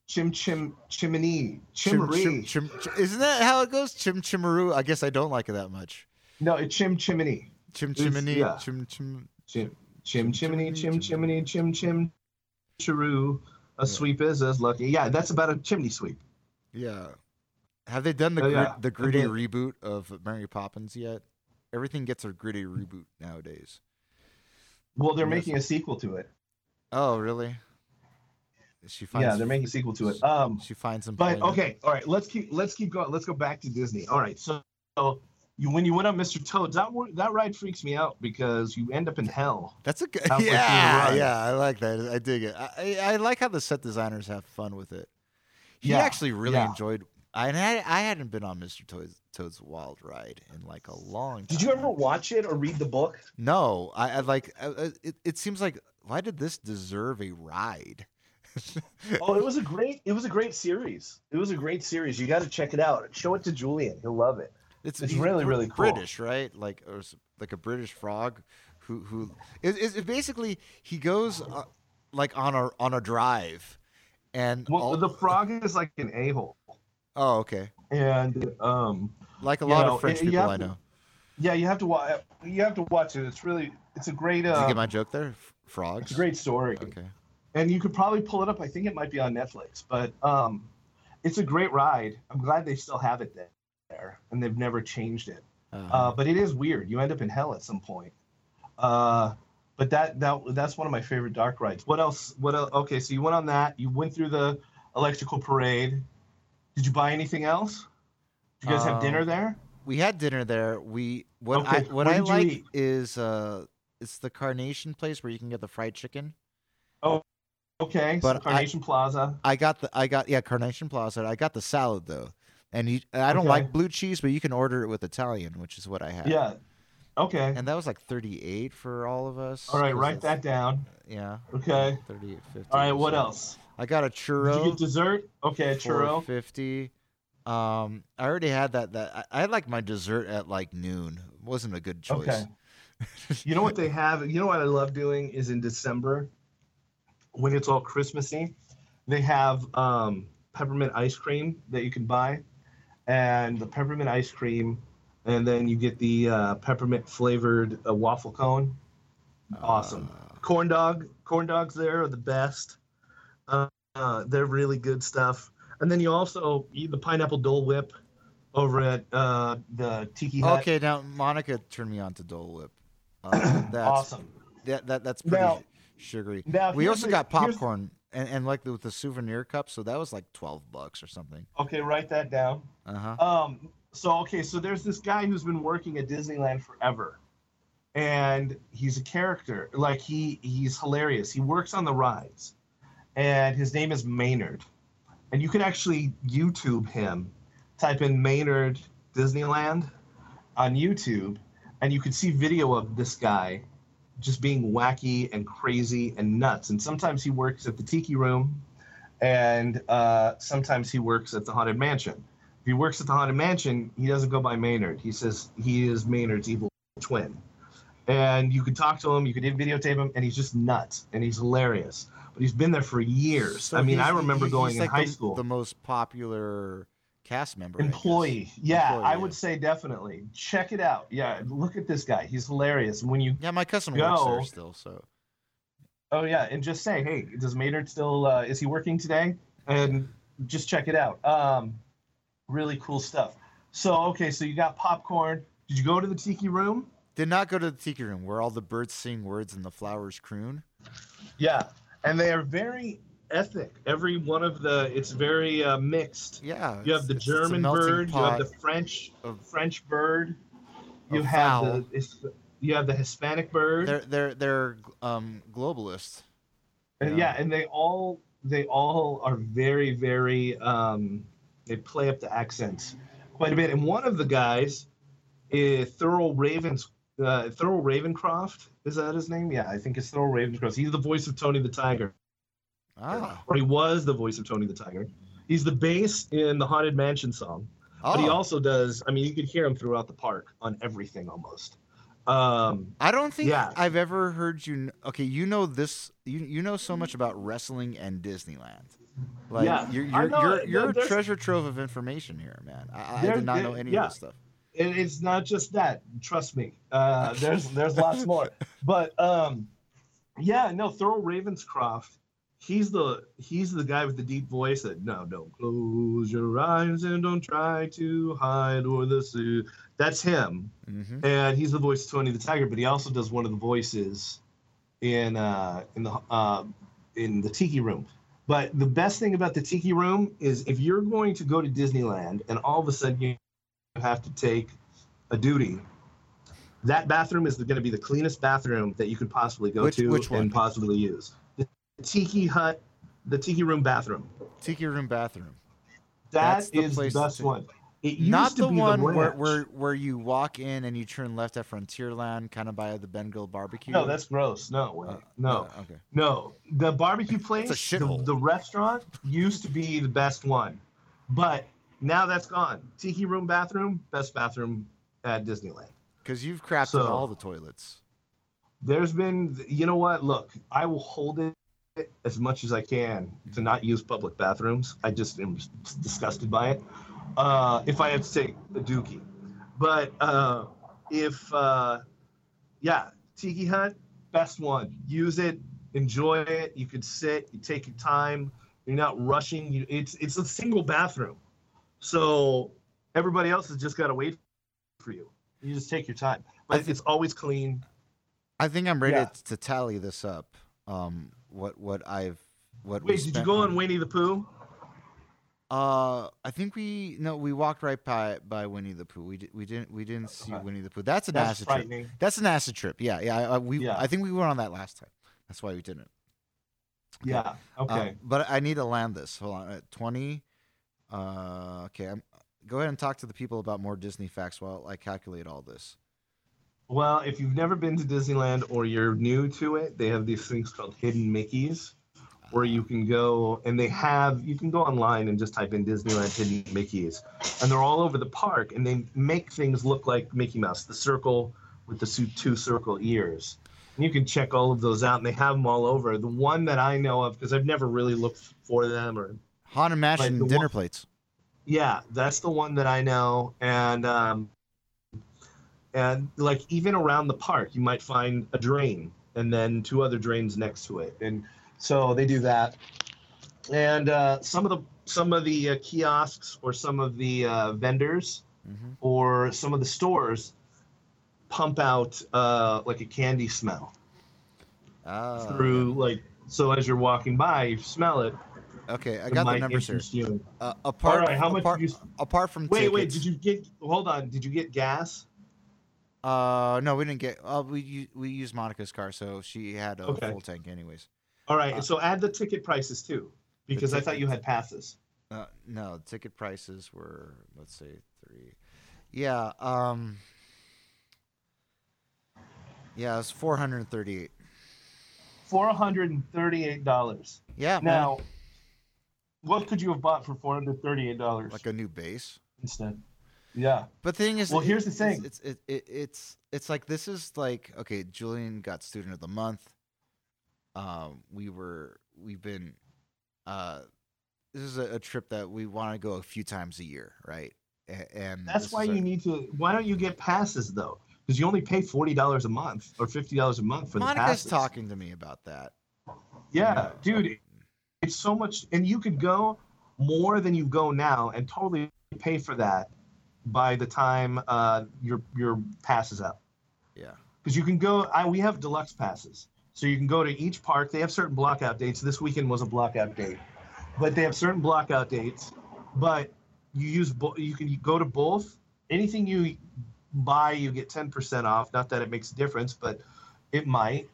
Speaker 2: Chim chim chimney
Speaker 1: Chim,
Speaker 2: chimmery.
Speaker 1: chim, chim, chim- isn't that how it goes? Chim Chimmeroo. I guess I don't like it that much.
Speaker 2: No, it's chim chimney.
Speaker 1: Chim Chimney.
Speaker 2: yeah.
Speaker 1: Chim Chim.
Speaker 2: Chim chim chimney chim
Speaker 1: chimney,
Speaker 2: chim chim chiroo. A sweep is as lucky. Yeah, that's about a chimney sweep.
Speaker 1: Yeah. Have they done the
Speaker 2: Oh,
Speaker 1: grit,
Speaker 2: yeah.
Speaker 1: the gritty
Speaker 2: Okay.
Speaker 1: reboot of Mary Poppins yet? Everything gets a gritty reboot nowadays.
Speaker 2: Well, they're making a sequel to it.
Speaker 1: Oh, really? She finds.
Speaker 2: yeah, they're making a sequel to it. Um,
Speaker 1: She finds some.
Speaker 2: but okay, all right. Let's keep let's keep going. Let's go back to Disney. All right, so, so you when you went on Mr. Toad's, that that ride freaks me out because you end up in hell.
Speaker 1: That's a good.
Speaker 2: halfway through the
Speaker 1: Yeah, yeah, I like that. I dig it. I, I, I like how the set designers have fun with it. He
Speaker 2: Yeah,
Speaker 1: actually really
Speaker 2: yeah.
Speaker 1: enjoyed. I I, I hadn't been on Mr. Toad's, Toad's Wild Ride in like a long. time.
Speaker 2: Did you ever watch it or read the book?
Speaker 1: No, I, I like. I, I- it, it seems like why did this deserve a ride?
Speaker 2: Oh, it was a great it was a great series. It was a great series. You got to check it out. Show it to Julian. He'll love it.
Speaker 1: It's,
Speaker 2: It's really, really cool.
Speaker 1: British, right? Like or like a British frog, who who it, it, it basically he goes uh, like on a on a drive, and
Speaker 2: Well,
Speaker 1: all-
Speaker 2: the frog is like an a hole,
Speaker 1: oh okay,
Speaker 2: and um,
Speaker 1: like a lot
Speaker 2: know,
Speaker 1: of French
Speaker 2: you
Speaker 1: people
Speaker 2: have
Speaker 1: I know.
Speaker 2: yeah, you have to watch. You have to watch it. It's really it's a great
Speaker 1: Did you
Speaker 2: uh,
Speaker 1: get my joke there? Frogs.
Speaker 2: it's a great story.
Speaker 1: Okay.
Speaker 2: and you could probably pull it up. I think it might be on Netflix, but um, it's a great ride. I'm glad they still have it there, and they've never changed it.
Speaker 1: Uh,
Speaker 2: Uh, but it is weird. You end up in hell at some point. Uh, but that that that's one of my favorite dark rides. What else? What else? Okay, so you went on that. You went through the electrical parade. Did you buy anything else? Did you guys have dinner
Speaker 1: Um,
Speaker 2: there?
Speaker 1: we had dinner there. We what I what
Speaker 2: what
Speaker 1: I like is uh it's the Carnation place where you can get the fried chicken.
Speaker 2: Oh, okay,
Speaker 1: but
Speaker 2: so
Speaker 1: I-
Speaker 2: Carnation Plaza.
Speaker 1: I got the I got yeah Carnation Plaza. I got the salad though, and you, I don't
Speaker 2: Okay.
Speaker 1: like blue cheese, but you can order it with Italian, which is what I had.
Speaker 2: Yeah. Okay.
Speaker 1: and that was like thirty eight for all of us.
Speaker 2: All right, write that down.
Speaker 1: Yeah.
Speaker 2: Okay.
Speaker 1: 38, 50.
Speaker 2: All right, what
Speaker 1: so-
Speaker 2: else?
Speaker 1: I got a
Speaker 2: Did
Speaker 1: churro.
Speaker 2: you get dessert? Okay, a churro.
Speaker 1: Fifty. Um, I already had that. That I, I had like my dessert at like noon. It wasn't a good choice.
Speaker 2: Okay. You know what they have? You know what I love doing is in December when it's all Christmassy, they have um, peppermint ice cream that you can buy, and the peppermint ice cream, and then you get the uh, peppermint flavored uh, waffle cone. Awesome.
Speaker 1: Uh,
Speaker 2: Corn dog, corn dogs there are the best. Uh, uh, they're really good stuff. And then you also eat the pineapple Dole Whip over at uh, the Tiki Hut.
Speaker 1: okay, now Monica turned me on to Dole Whip. Uh, that's
Speaker 2: awesome.
Speaker 1: that, that that's pretty
Speaker 2: Now-
Speaker 1: sugary.
Speaker 2: Now,
Speaker 1: we also got popcorn and, and like the, with the souvenir cup, so that was like twelve bucks or something.
Speaker 2: Okay, write that down.
Speaker 1: Uh huh.
Speaker 2: Um, so okay, so there's this guy who's been working at Disneyland forever, and he's a character. Like he he's hilarious. He works on the rides, and his name is Maynard, and you can actually YouTube him. Type in Maynard Disneyland on YouTube, and you can see video of this guy just being wacky and crazy and nuts. And sometimes he works at the Tiki Room, and uh, sometimes he works at the Haunted Mansion if he works at the haunted mansion, he doesn't go by Maynard. He says he is Maynard's evil twin. And you could talk to him, you could videotape him, and he's just nuts and he's hilarious. But he's been there for years.
Speaker 1: So
Speaker 2: I mean, I remember going
Speaker 1: he's
Speaker 2: in
Speaker 1: like
Speaker 2: high school.
Speaker 1: The most popular cast member.
Speaker 2: Employee. Yeah,
Speaker 1: Employee,
Speaker 2: I
Speaker 1: yeah.
Speaker 2: would say definitely. Check it out. Yeah, look at this guy. He's hilarious. And when you,
Speaker 1: Yeah, my cousin works there still, so
Speaker 2: oh yeah, and just say, hey, does Maynard still, uh, is he working today? And just check it out. Um, really cool stuff. So, okay, so you got popcorn. Did you go to the tiki room?
Speaker 1: did not go to the tiki room where all the birds sing words and the flowers croon.
Speaker 2: Yeah, and they are very ethnic. Every one of the it's very uh, mixed.
Speaker 1: Yeah,
Speaker 2: You have the German bird. You have the French
Speaker 1: of-
Speaker 2: French bird. You have
Speaker 1: fowl.
Speaker 2: the it's, you have the Hispanic bird.
Speaker 1: They're they're they're um globalists.
Speaker 2: And
Speaker 1: yeah.
Speaker 2: yeah, and they all they all are very very um, they play up the accents quite a bit. And one of the guys is Thurl Ravens uh, Thurl Ravencroft. Is that his name? Yeah, I think it's Thurl Ravencroft. He's the voice of Tony the Tiger.
Speaker 1: Ah,
Speaker 2: or he was the voice of Tony the Tiger. He's the bass in the Haunted Mansion song, but he
Speaker 1: Oh,
Speaker 2: also does. I mean, you could hear him throughout the park on everything almost. Um,
Speaker 1: I don't think
Speaker 2: Yeah.
Speaker 1: I've ever heard you. Okay, you know this. You you know so much about wrestling and Disneyland. Like
Speaker 2: Yeah,
Speaker 1: you're you're
Speaker 2: know,
Speaker 1: you're, you're a treasure trove of information here, man. I, I
Speaker 2: There-
Speaker 1: did not know any
Speaker 2: yeah.
Speaker 1: of this stuff.
Speaker 2: and it's not just that. Trust me. Uh, there's there's lots more. But um, yeah, no, Thurl Ravenscroft. He's the he's the guy with the deep voice that no, don't close your eyes and don't try to hide or the sea. That's him,
Speaker 1: hmm
Speaker 2: and he's the voice of Tony the Tiger. But he also does one of the voices in uh, in the uh, in the Tiki Room. But the best thing about the Tiki Room is if you're going to go to Disneyland and all of a sudden you have to take a duty, that bathroom is going to be the cleanest bathroom that you could possibly go
Speaker 1: Which-
Speaker 2: to
Speaker 1: which
Speaker 2: and possibly use. The Tiki Hut, the Tiki Room bathroom.
Speaker 1: Tiki room bathroom.
Speaker 2: That
Speaker 1: That's the
Speaker 2: is the
Speaker 1: place to
Speaker 2: best
Speaker 1: take-
Speaker 2: one. It used
Speaker 1: Not
Speaker 2: to
Speaker 1: the
Speaker 2: be
Speaker 1: one where, where where you walk in and you turn left at Frontierland, kind of by the Ben Grill barbecue.
Speaker 2: No, that's gross. No.
Speaker 1: Uh,
Speaker 2: no.
Speaker 1: uh, okay.
Speaker 2: No, the barbecue place, the, the restaurant used to be the best one, but now that's gone. Tiki room bathroom, best bathroom at Disneyland.
Speaker 1: Because you've crapped
Speaker 2: So-
Speaker 1: in all the toilets.
Speaker 2: There's been, you know what? Look, I will hold it as much as I can to not use public bathrooms. I just am disgusted by it. Uh, if I have to take a dookie, but uh, if uh, yeah, Tiki Hut, best one. Use it, enjoy it. You could sit, you take your time. You're not rushing. You, it's it's a single bathroom, so everybody else has just got to wait for you. You just take your time, but
Speaker 1: thi-
Speaker 2: it's always clean.
Speaker 1: I think I'm ready
Speaker 2: Yeah.
Speaker 1: to, to tally this up. Um, what what I've what
Speaker 2: Wait, did you go on Winnie the Pooh?
Speaker 1: Uh, I think we no, we walked right by by Winnie the Pooh. We di- we didn't we didn't see
Speaker 2: Okay.
Speaker 1: Winnie the Pooh. That's an
Speaker 2: That's
Speaker 1: acid trip. That's an acid trip. Yeah, yeah. I, I- we
Speaker 2: Yeah.
Speaker 1: I think we went on that last time. That's why we didn't.
Speaker 2: Yeah.
Speaker 1: Uh,
Speaker 2: Okay.
Speaker 1: but I need to land this. Hold on. At twenty. Uh, okay. I'm, go ahead and talk to the people about more Disney facts while I calculate all this.
Speaker 2: Well, if you've never been to Disneyland or you're new to it, they have these things called hidden Mickeys, where you can go and they have you can go online and just type in Disneyland hidden Mickeys, and they're all over the park, and they make things look like Mickey Mouse, the circle with the two circle ears. And you can check all of those out, and they have them all over. The one that I know of, because I've never really looked for them or
Speaker 1: Haunted Mansion dinner
Speaker 2: one-
Speaker 1: plates.
Speaker 2: yeah, that's the one that I know, and um, and like even around the park, you might find a drain, and then two other drains next to it, and so they do that. And uh, some of the some of the uh, kiosks or some of the uh, vendors
Speaker 1: hmm
Speaker 2: or some of the stores pump out uh, like a candy smell
Speaker 1: Oh,
Speaker 2: through like so as you're walking by, you smell it.
Speaker 1: okay, I got the
Speaker 2: might
Speaker 1: numbers here.
Speaker 2: you.
Speaker 1: Uh, apart,
Speaker 2: All right, how much
Speaker 1: apart,
Speaker 2: did you?
Speaker 1: apart from
Speaker 2: Wait, wait. Did you get? Hold on. Did you get gas?
Speaker 1: Uh, no, we didn't get. Uh, we we used Monica's car, so she had a
Speaker 2: Okay.
Speaker 1: full tank, anyways.
Speaker 2: All right,
Speaker 1: Uh,
Speaker 2: so add the ticket prices too, because I thought you had passes.
Speaker 1: Uh, no, ticket prices were let's say three. Yeah. Um. Yeah, it's four hundred and thirty-eight.
Speaker 2: Four hundred and thirty-eight dollars.
Speaker 1: Yeah. man,
Speaker 2: Now, what could you have bought for four hundred thirty-eight dollars
Speaker 1: like a new bass.
Speaker 2: instead? Yeah.
Speaker 1: But the thing is,
Speaker 2: Well,
Speaker 1: it-
Speaker 2: here's the thing.
Speaker 1: It's it, it, it's it's like this is like okay. Julian got student of the month. Um, we were we've been, uh, this is a, a trip that we want to go a few times a year, right? And
Speaker 2: That's why
Speaker 1: a-
Speaker 2: you need to. Why don't you get passes though? Because you only pay forty dollars a month or fifty dollars a month for the
Speaker 1: Monica's
Speaker 2: passes.
Speaker 1: talking to me about that.
Speaker 2: Yeah, dude, it's so much, and you could go more than you go now, and totally pay for that by the time uh, your your pass is up.
Speaker 1: Yeah.
Speaker 2: because you can go. I we have deluxe passes, so you can go to each park. They have certain blockout dates. This weekend was a blockout date, but they have certain blockout dates. But you use you can go to both. Anything you buy, you get ten percent off. Not that it makes a difference, but it might.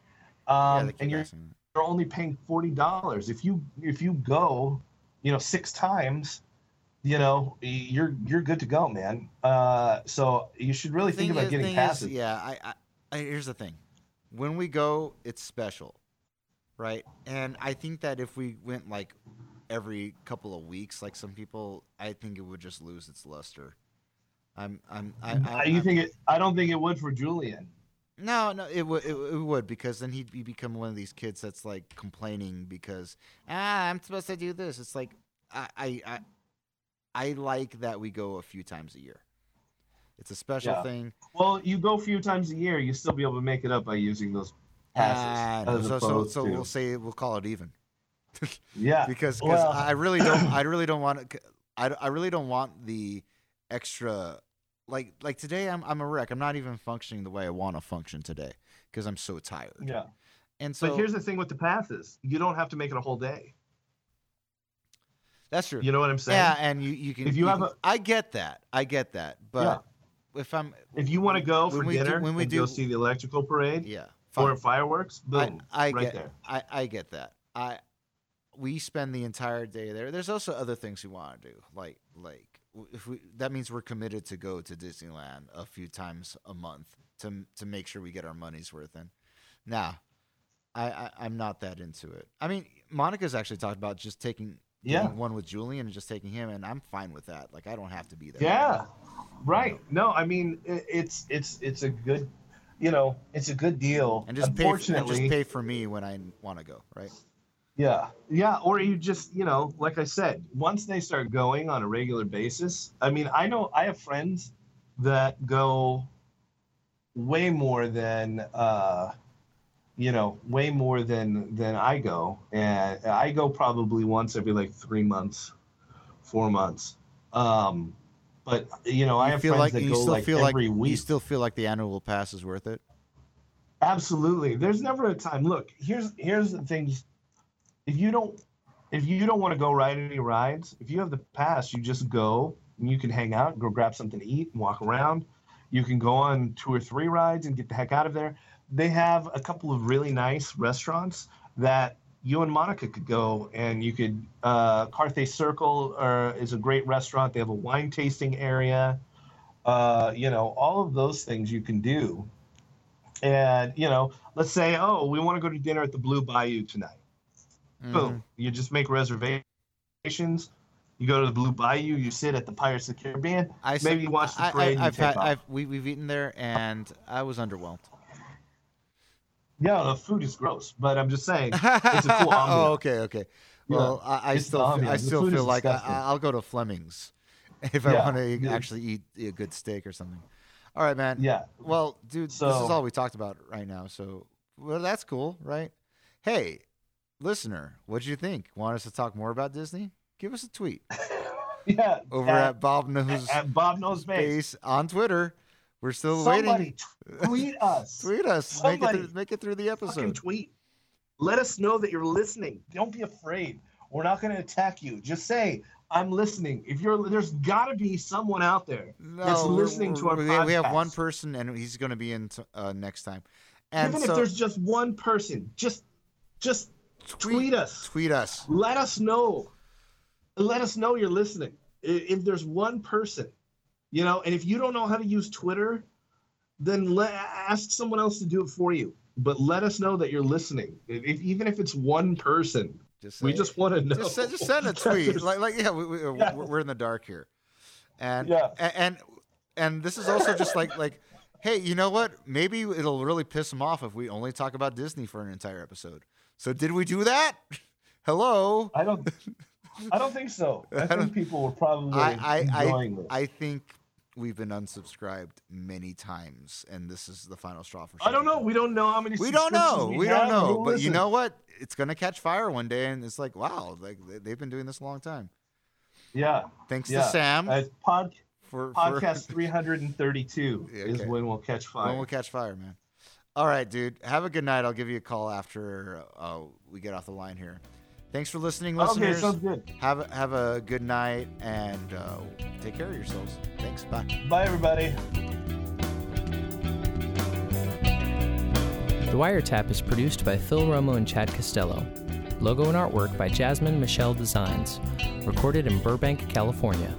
Speaker 2: Um,
Speaker 1: keep
Speaker 2: and you're you're only paying forty dollars. If you if you go, you know, six times, you know, you're you're good to go, man. Uh, so you should really think about
Speaker 1: is-
Speaker 2: getting
Speaker 1: thing is,
Speaker 2: passes.
Speaker 1: yeah, I, I, I here's the thing. When we go, it's special, right? And I think that if we went like every couple of weeks, like some people, I think it would just lose its luster. I'm, I'm, I, I,
Speaker 2: you
Speaker 1: I'm-
Speaker 2: think it? I don't think it would for Julian.
Speaker 1: No, no, it would it, it would because then he'd be become one of these kids that's like complaining because ah I'm supposed to do this. It's like I I I, I like that we go a few times a year. It's a special
Speaker 2: Yeah.
Speaker 1: thing.
Speaker 2: Well, you go a few times a year, you still be able to make it up by using those passes.
Speaker 1: no, so so so
Speaker 2: to-
Speaker 1: we'll say we'll call it even
Speaker 2: yeah,
Speaker 1: because because
Speaker 2: Well-
Speaker 1: I really don't I really don't want I, I really don't want the extra like like today I'm I'm a wreck. I'm not even functioning the way I want to function today because I'm so tired.
Speaker 2: yeah.
Speaker 1: And so
Speaker 2: but here's the thing with the passes: you don't have to make it a whole day.
Speaker 1: That's true.
Speaker 2: You know what I'm saying?
Speaker 1: Yeah, and you you can.
Speaker 2: If you have
Speaker 1: can-
Speaker 2: a-
Speaker 1: I get that. I get that. But if I'm,
Speaker 2: If you want to go for
Speaker 1: we do-
Speaker 2: dinner
Speaker 1: when we do-
Speaker 2: go see the electrical parade
Speaker 1: yeah,
Speaker 2: or fireworks, boom,
Speaker 1: I, I
Speaker 2: right
Speaker 1: get.
Speaker 2: there.
Speaker 1: I I get that. I we spend the entire day there. There's also other things we want to do, like like if we that means we're committed to go to Disneyland a few times a month to to make sure we get our money's worth in. Now, I, I I'm not that into it. I mean, Monica's actually talked about just taking.
Speaker 2: Yeah.
Speaker 1: one with Julian and just taking him, and I'm fine with that. Like I don't have to be there.
Speaker 2: Yeah, right. No, I mean it's it's it's a good, you know, it's a good deal.
Speaker 1: and just pay, and just pay for me when I want to go, right?
Speaker 2: Yeah, yeah, or you just, you know, like I said, once they start going on a regular basis, I mean, I know I have friends that go way more than, uh, you know, way more than than I go, and I go probably once every like three months, four months. Um, but you know, I have
Speaker 1: feel
Speaker 2: friends
Speaker 1: like
Speaker 2: that
Speaker 1: you
Speaker 2: go
Speaker 1: still
Speaker 2: like
Speaker 1: feel
Speaker 2: every
Speaker 1: like
Speaker 2: week.
Speaker 1: you still feel like the annual pass is worth it.
Speaker 2: Absolutely. There's never a time. Look, here's here's the things. If you don't if you don't want to go ride any rides, if you have the pass, you just go and you can hang out, go grab something to eat, and walk around. You can go on two or three rides and get the heck out of there. They have a couple of really nice restaurants that you and Monica could go and you could uh Carthay Circle uh, is a great restaurant. They have a wine tasting area. Uh, you know, all of those things you can do and you know let's say oh we want to go to dinner at the blue bayou tonight
Speaker 1: Mhm.
Speaker 2: boom you just make reservations you go to the blue bayou you sit at the pirates of the caribbean
Speaker 1: I
Speaker 2: maybe you watch the
Speaker 1: I- I-
Speaker 2: parade and you
Speaker 1: I've
Speaker 2: take
Speaker 1: had. I've, we, we've eaten there, and I was underwhelmed.
Speaker 2: Yeah the food is gross but i'm just saying it's a cool oh, ambiance.
Speaker 1: oh, okay, okay. Well, I, I still, feel, I still feel like I,
Speaker 2: disgusting.
Speaker 1: I'll go to Fleming's if I
Speaker 2: Yeah,
Speaker 1: want to
Speaker 2: yeah.
Speaker 1: actually eat a good steak or something. All right, man.
Speaker 2: yeah
Speaker 1: Well, dude, this is all we talked about right now. So, well, that's cool, right? Hey, listener, what'd you think? Want us to talk more about Disney? Give us a tweet
Speaker 2: yeah
Speaker 1: over at, Bob Knows
Speaker 2: at bob knows
Speaker 1: bass on Twitter. We're still waiting.
Speaker 2: somebody tweet us
Speaker 1: Tweet us. Make it, through, make it through the episode.
Speaker 2: tweet let us know that you're listening don't be afraid we're not going to attack you just say i'm listening if you're there's got to be someone out there that's listening to our
Speaker 1: we, we have one person, and he's going to be in t- uh, next time. And
Speaker 2: even
Speaker 1: so
Speaker 2: if there's just one person just just tweet, us
Speaker 1: Tweet us.
Speaker 2: let us know let us know you're listening if there's one person you know and if you don't know how to use twitter then let ask someone else to do it for you but let us know that you're listening if, if- even if it's one person
Speaker 1: Just
Speaker 2: we just want to know
Speaker 1: just, send, just send a tweet. like, like yeah, we, we,
Speaker 2: Yeah.
Speaker 1: we're in the dark here, and
Speaker 2: Yeah.
Speaker 1: and and this is also just like like, hey, you know what? Maybe it'll really piss them off if we only talk about Disney for an entire episode. So did we do that? Hello.
Speaker 2: I don't. I don't think so. I
Speaker 1: I
Speaker 2: think people were probably
Speaker 1: I I
Speaker 2: enjoying this.
Speaker 1: I, I think we've been unsubscribed many times, and this is the final straw for. Sure.
Speaker 2: I don't know. We don't know how many.
Speaker 1: We don't know.
Speaker 2: subscriptions
Speaker 1: We, don't know. But you know what? It's gonna catch fire one day, and it's like, wow, like they- they've been doing this a long time.
Speaker 2: Yeah.
Speaker 1: Thanks
Speaker 2: Yeah.
Speaker 1: to Sam
Speaker 2: Uh, pod,
Speaker 1: for, for
Speaker 2: podcast 332
Speaker 1: Yeah,
Speaker 2: is when we'll catch fire.
Speaker 1: when we'll catch fire, man. All right, dude. Have a good night. I'll give you a call after uh, we get off the line here. Thanks for listening,
Speaker 2: okay,
Speaker 1: listeners.
Speaker 2: sounds good.
Speaker 1: have a, have a good night and uh, take care of yourselves. Thanks. Bye.
Speaker 2: Bye, everybody.
Speaker 3: The Wiretap is produced by Phil Romo and Chad Costello. Logo and artwork by Jasmine Michelle Designs. Recorded in Burbank, California.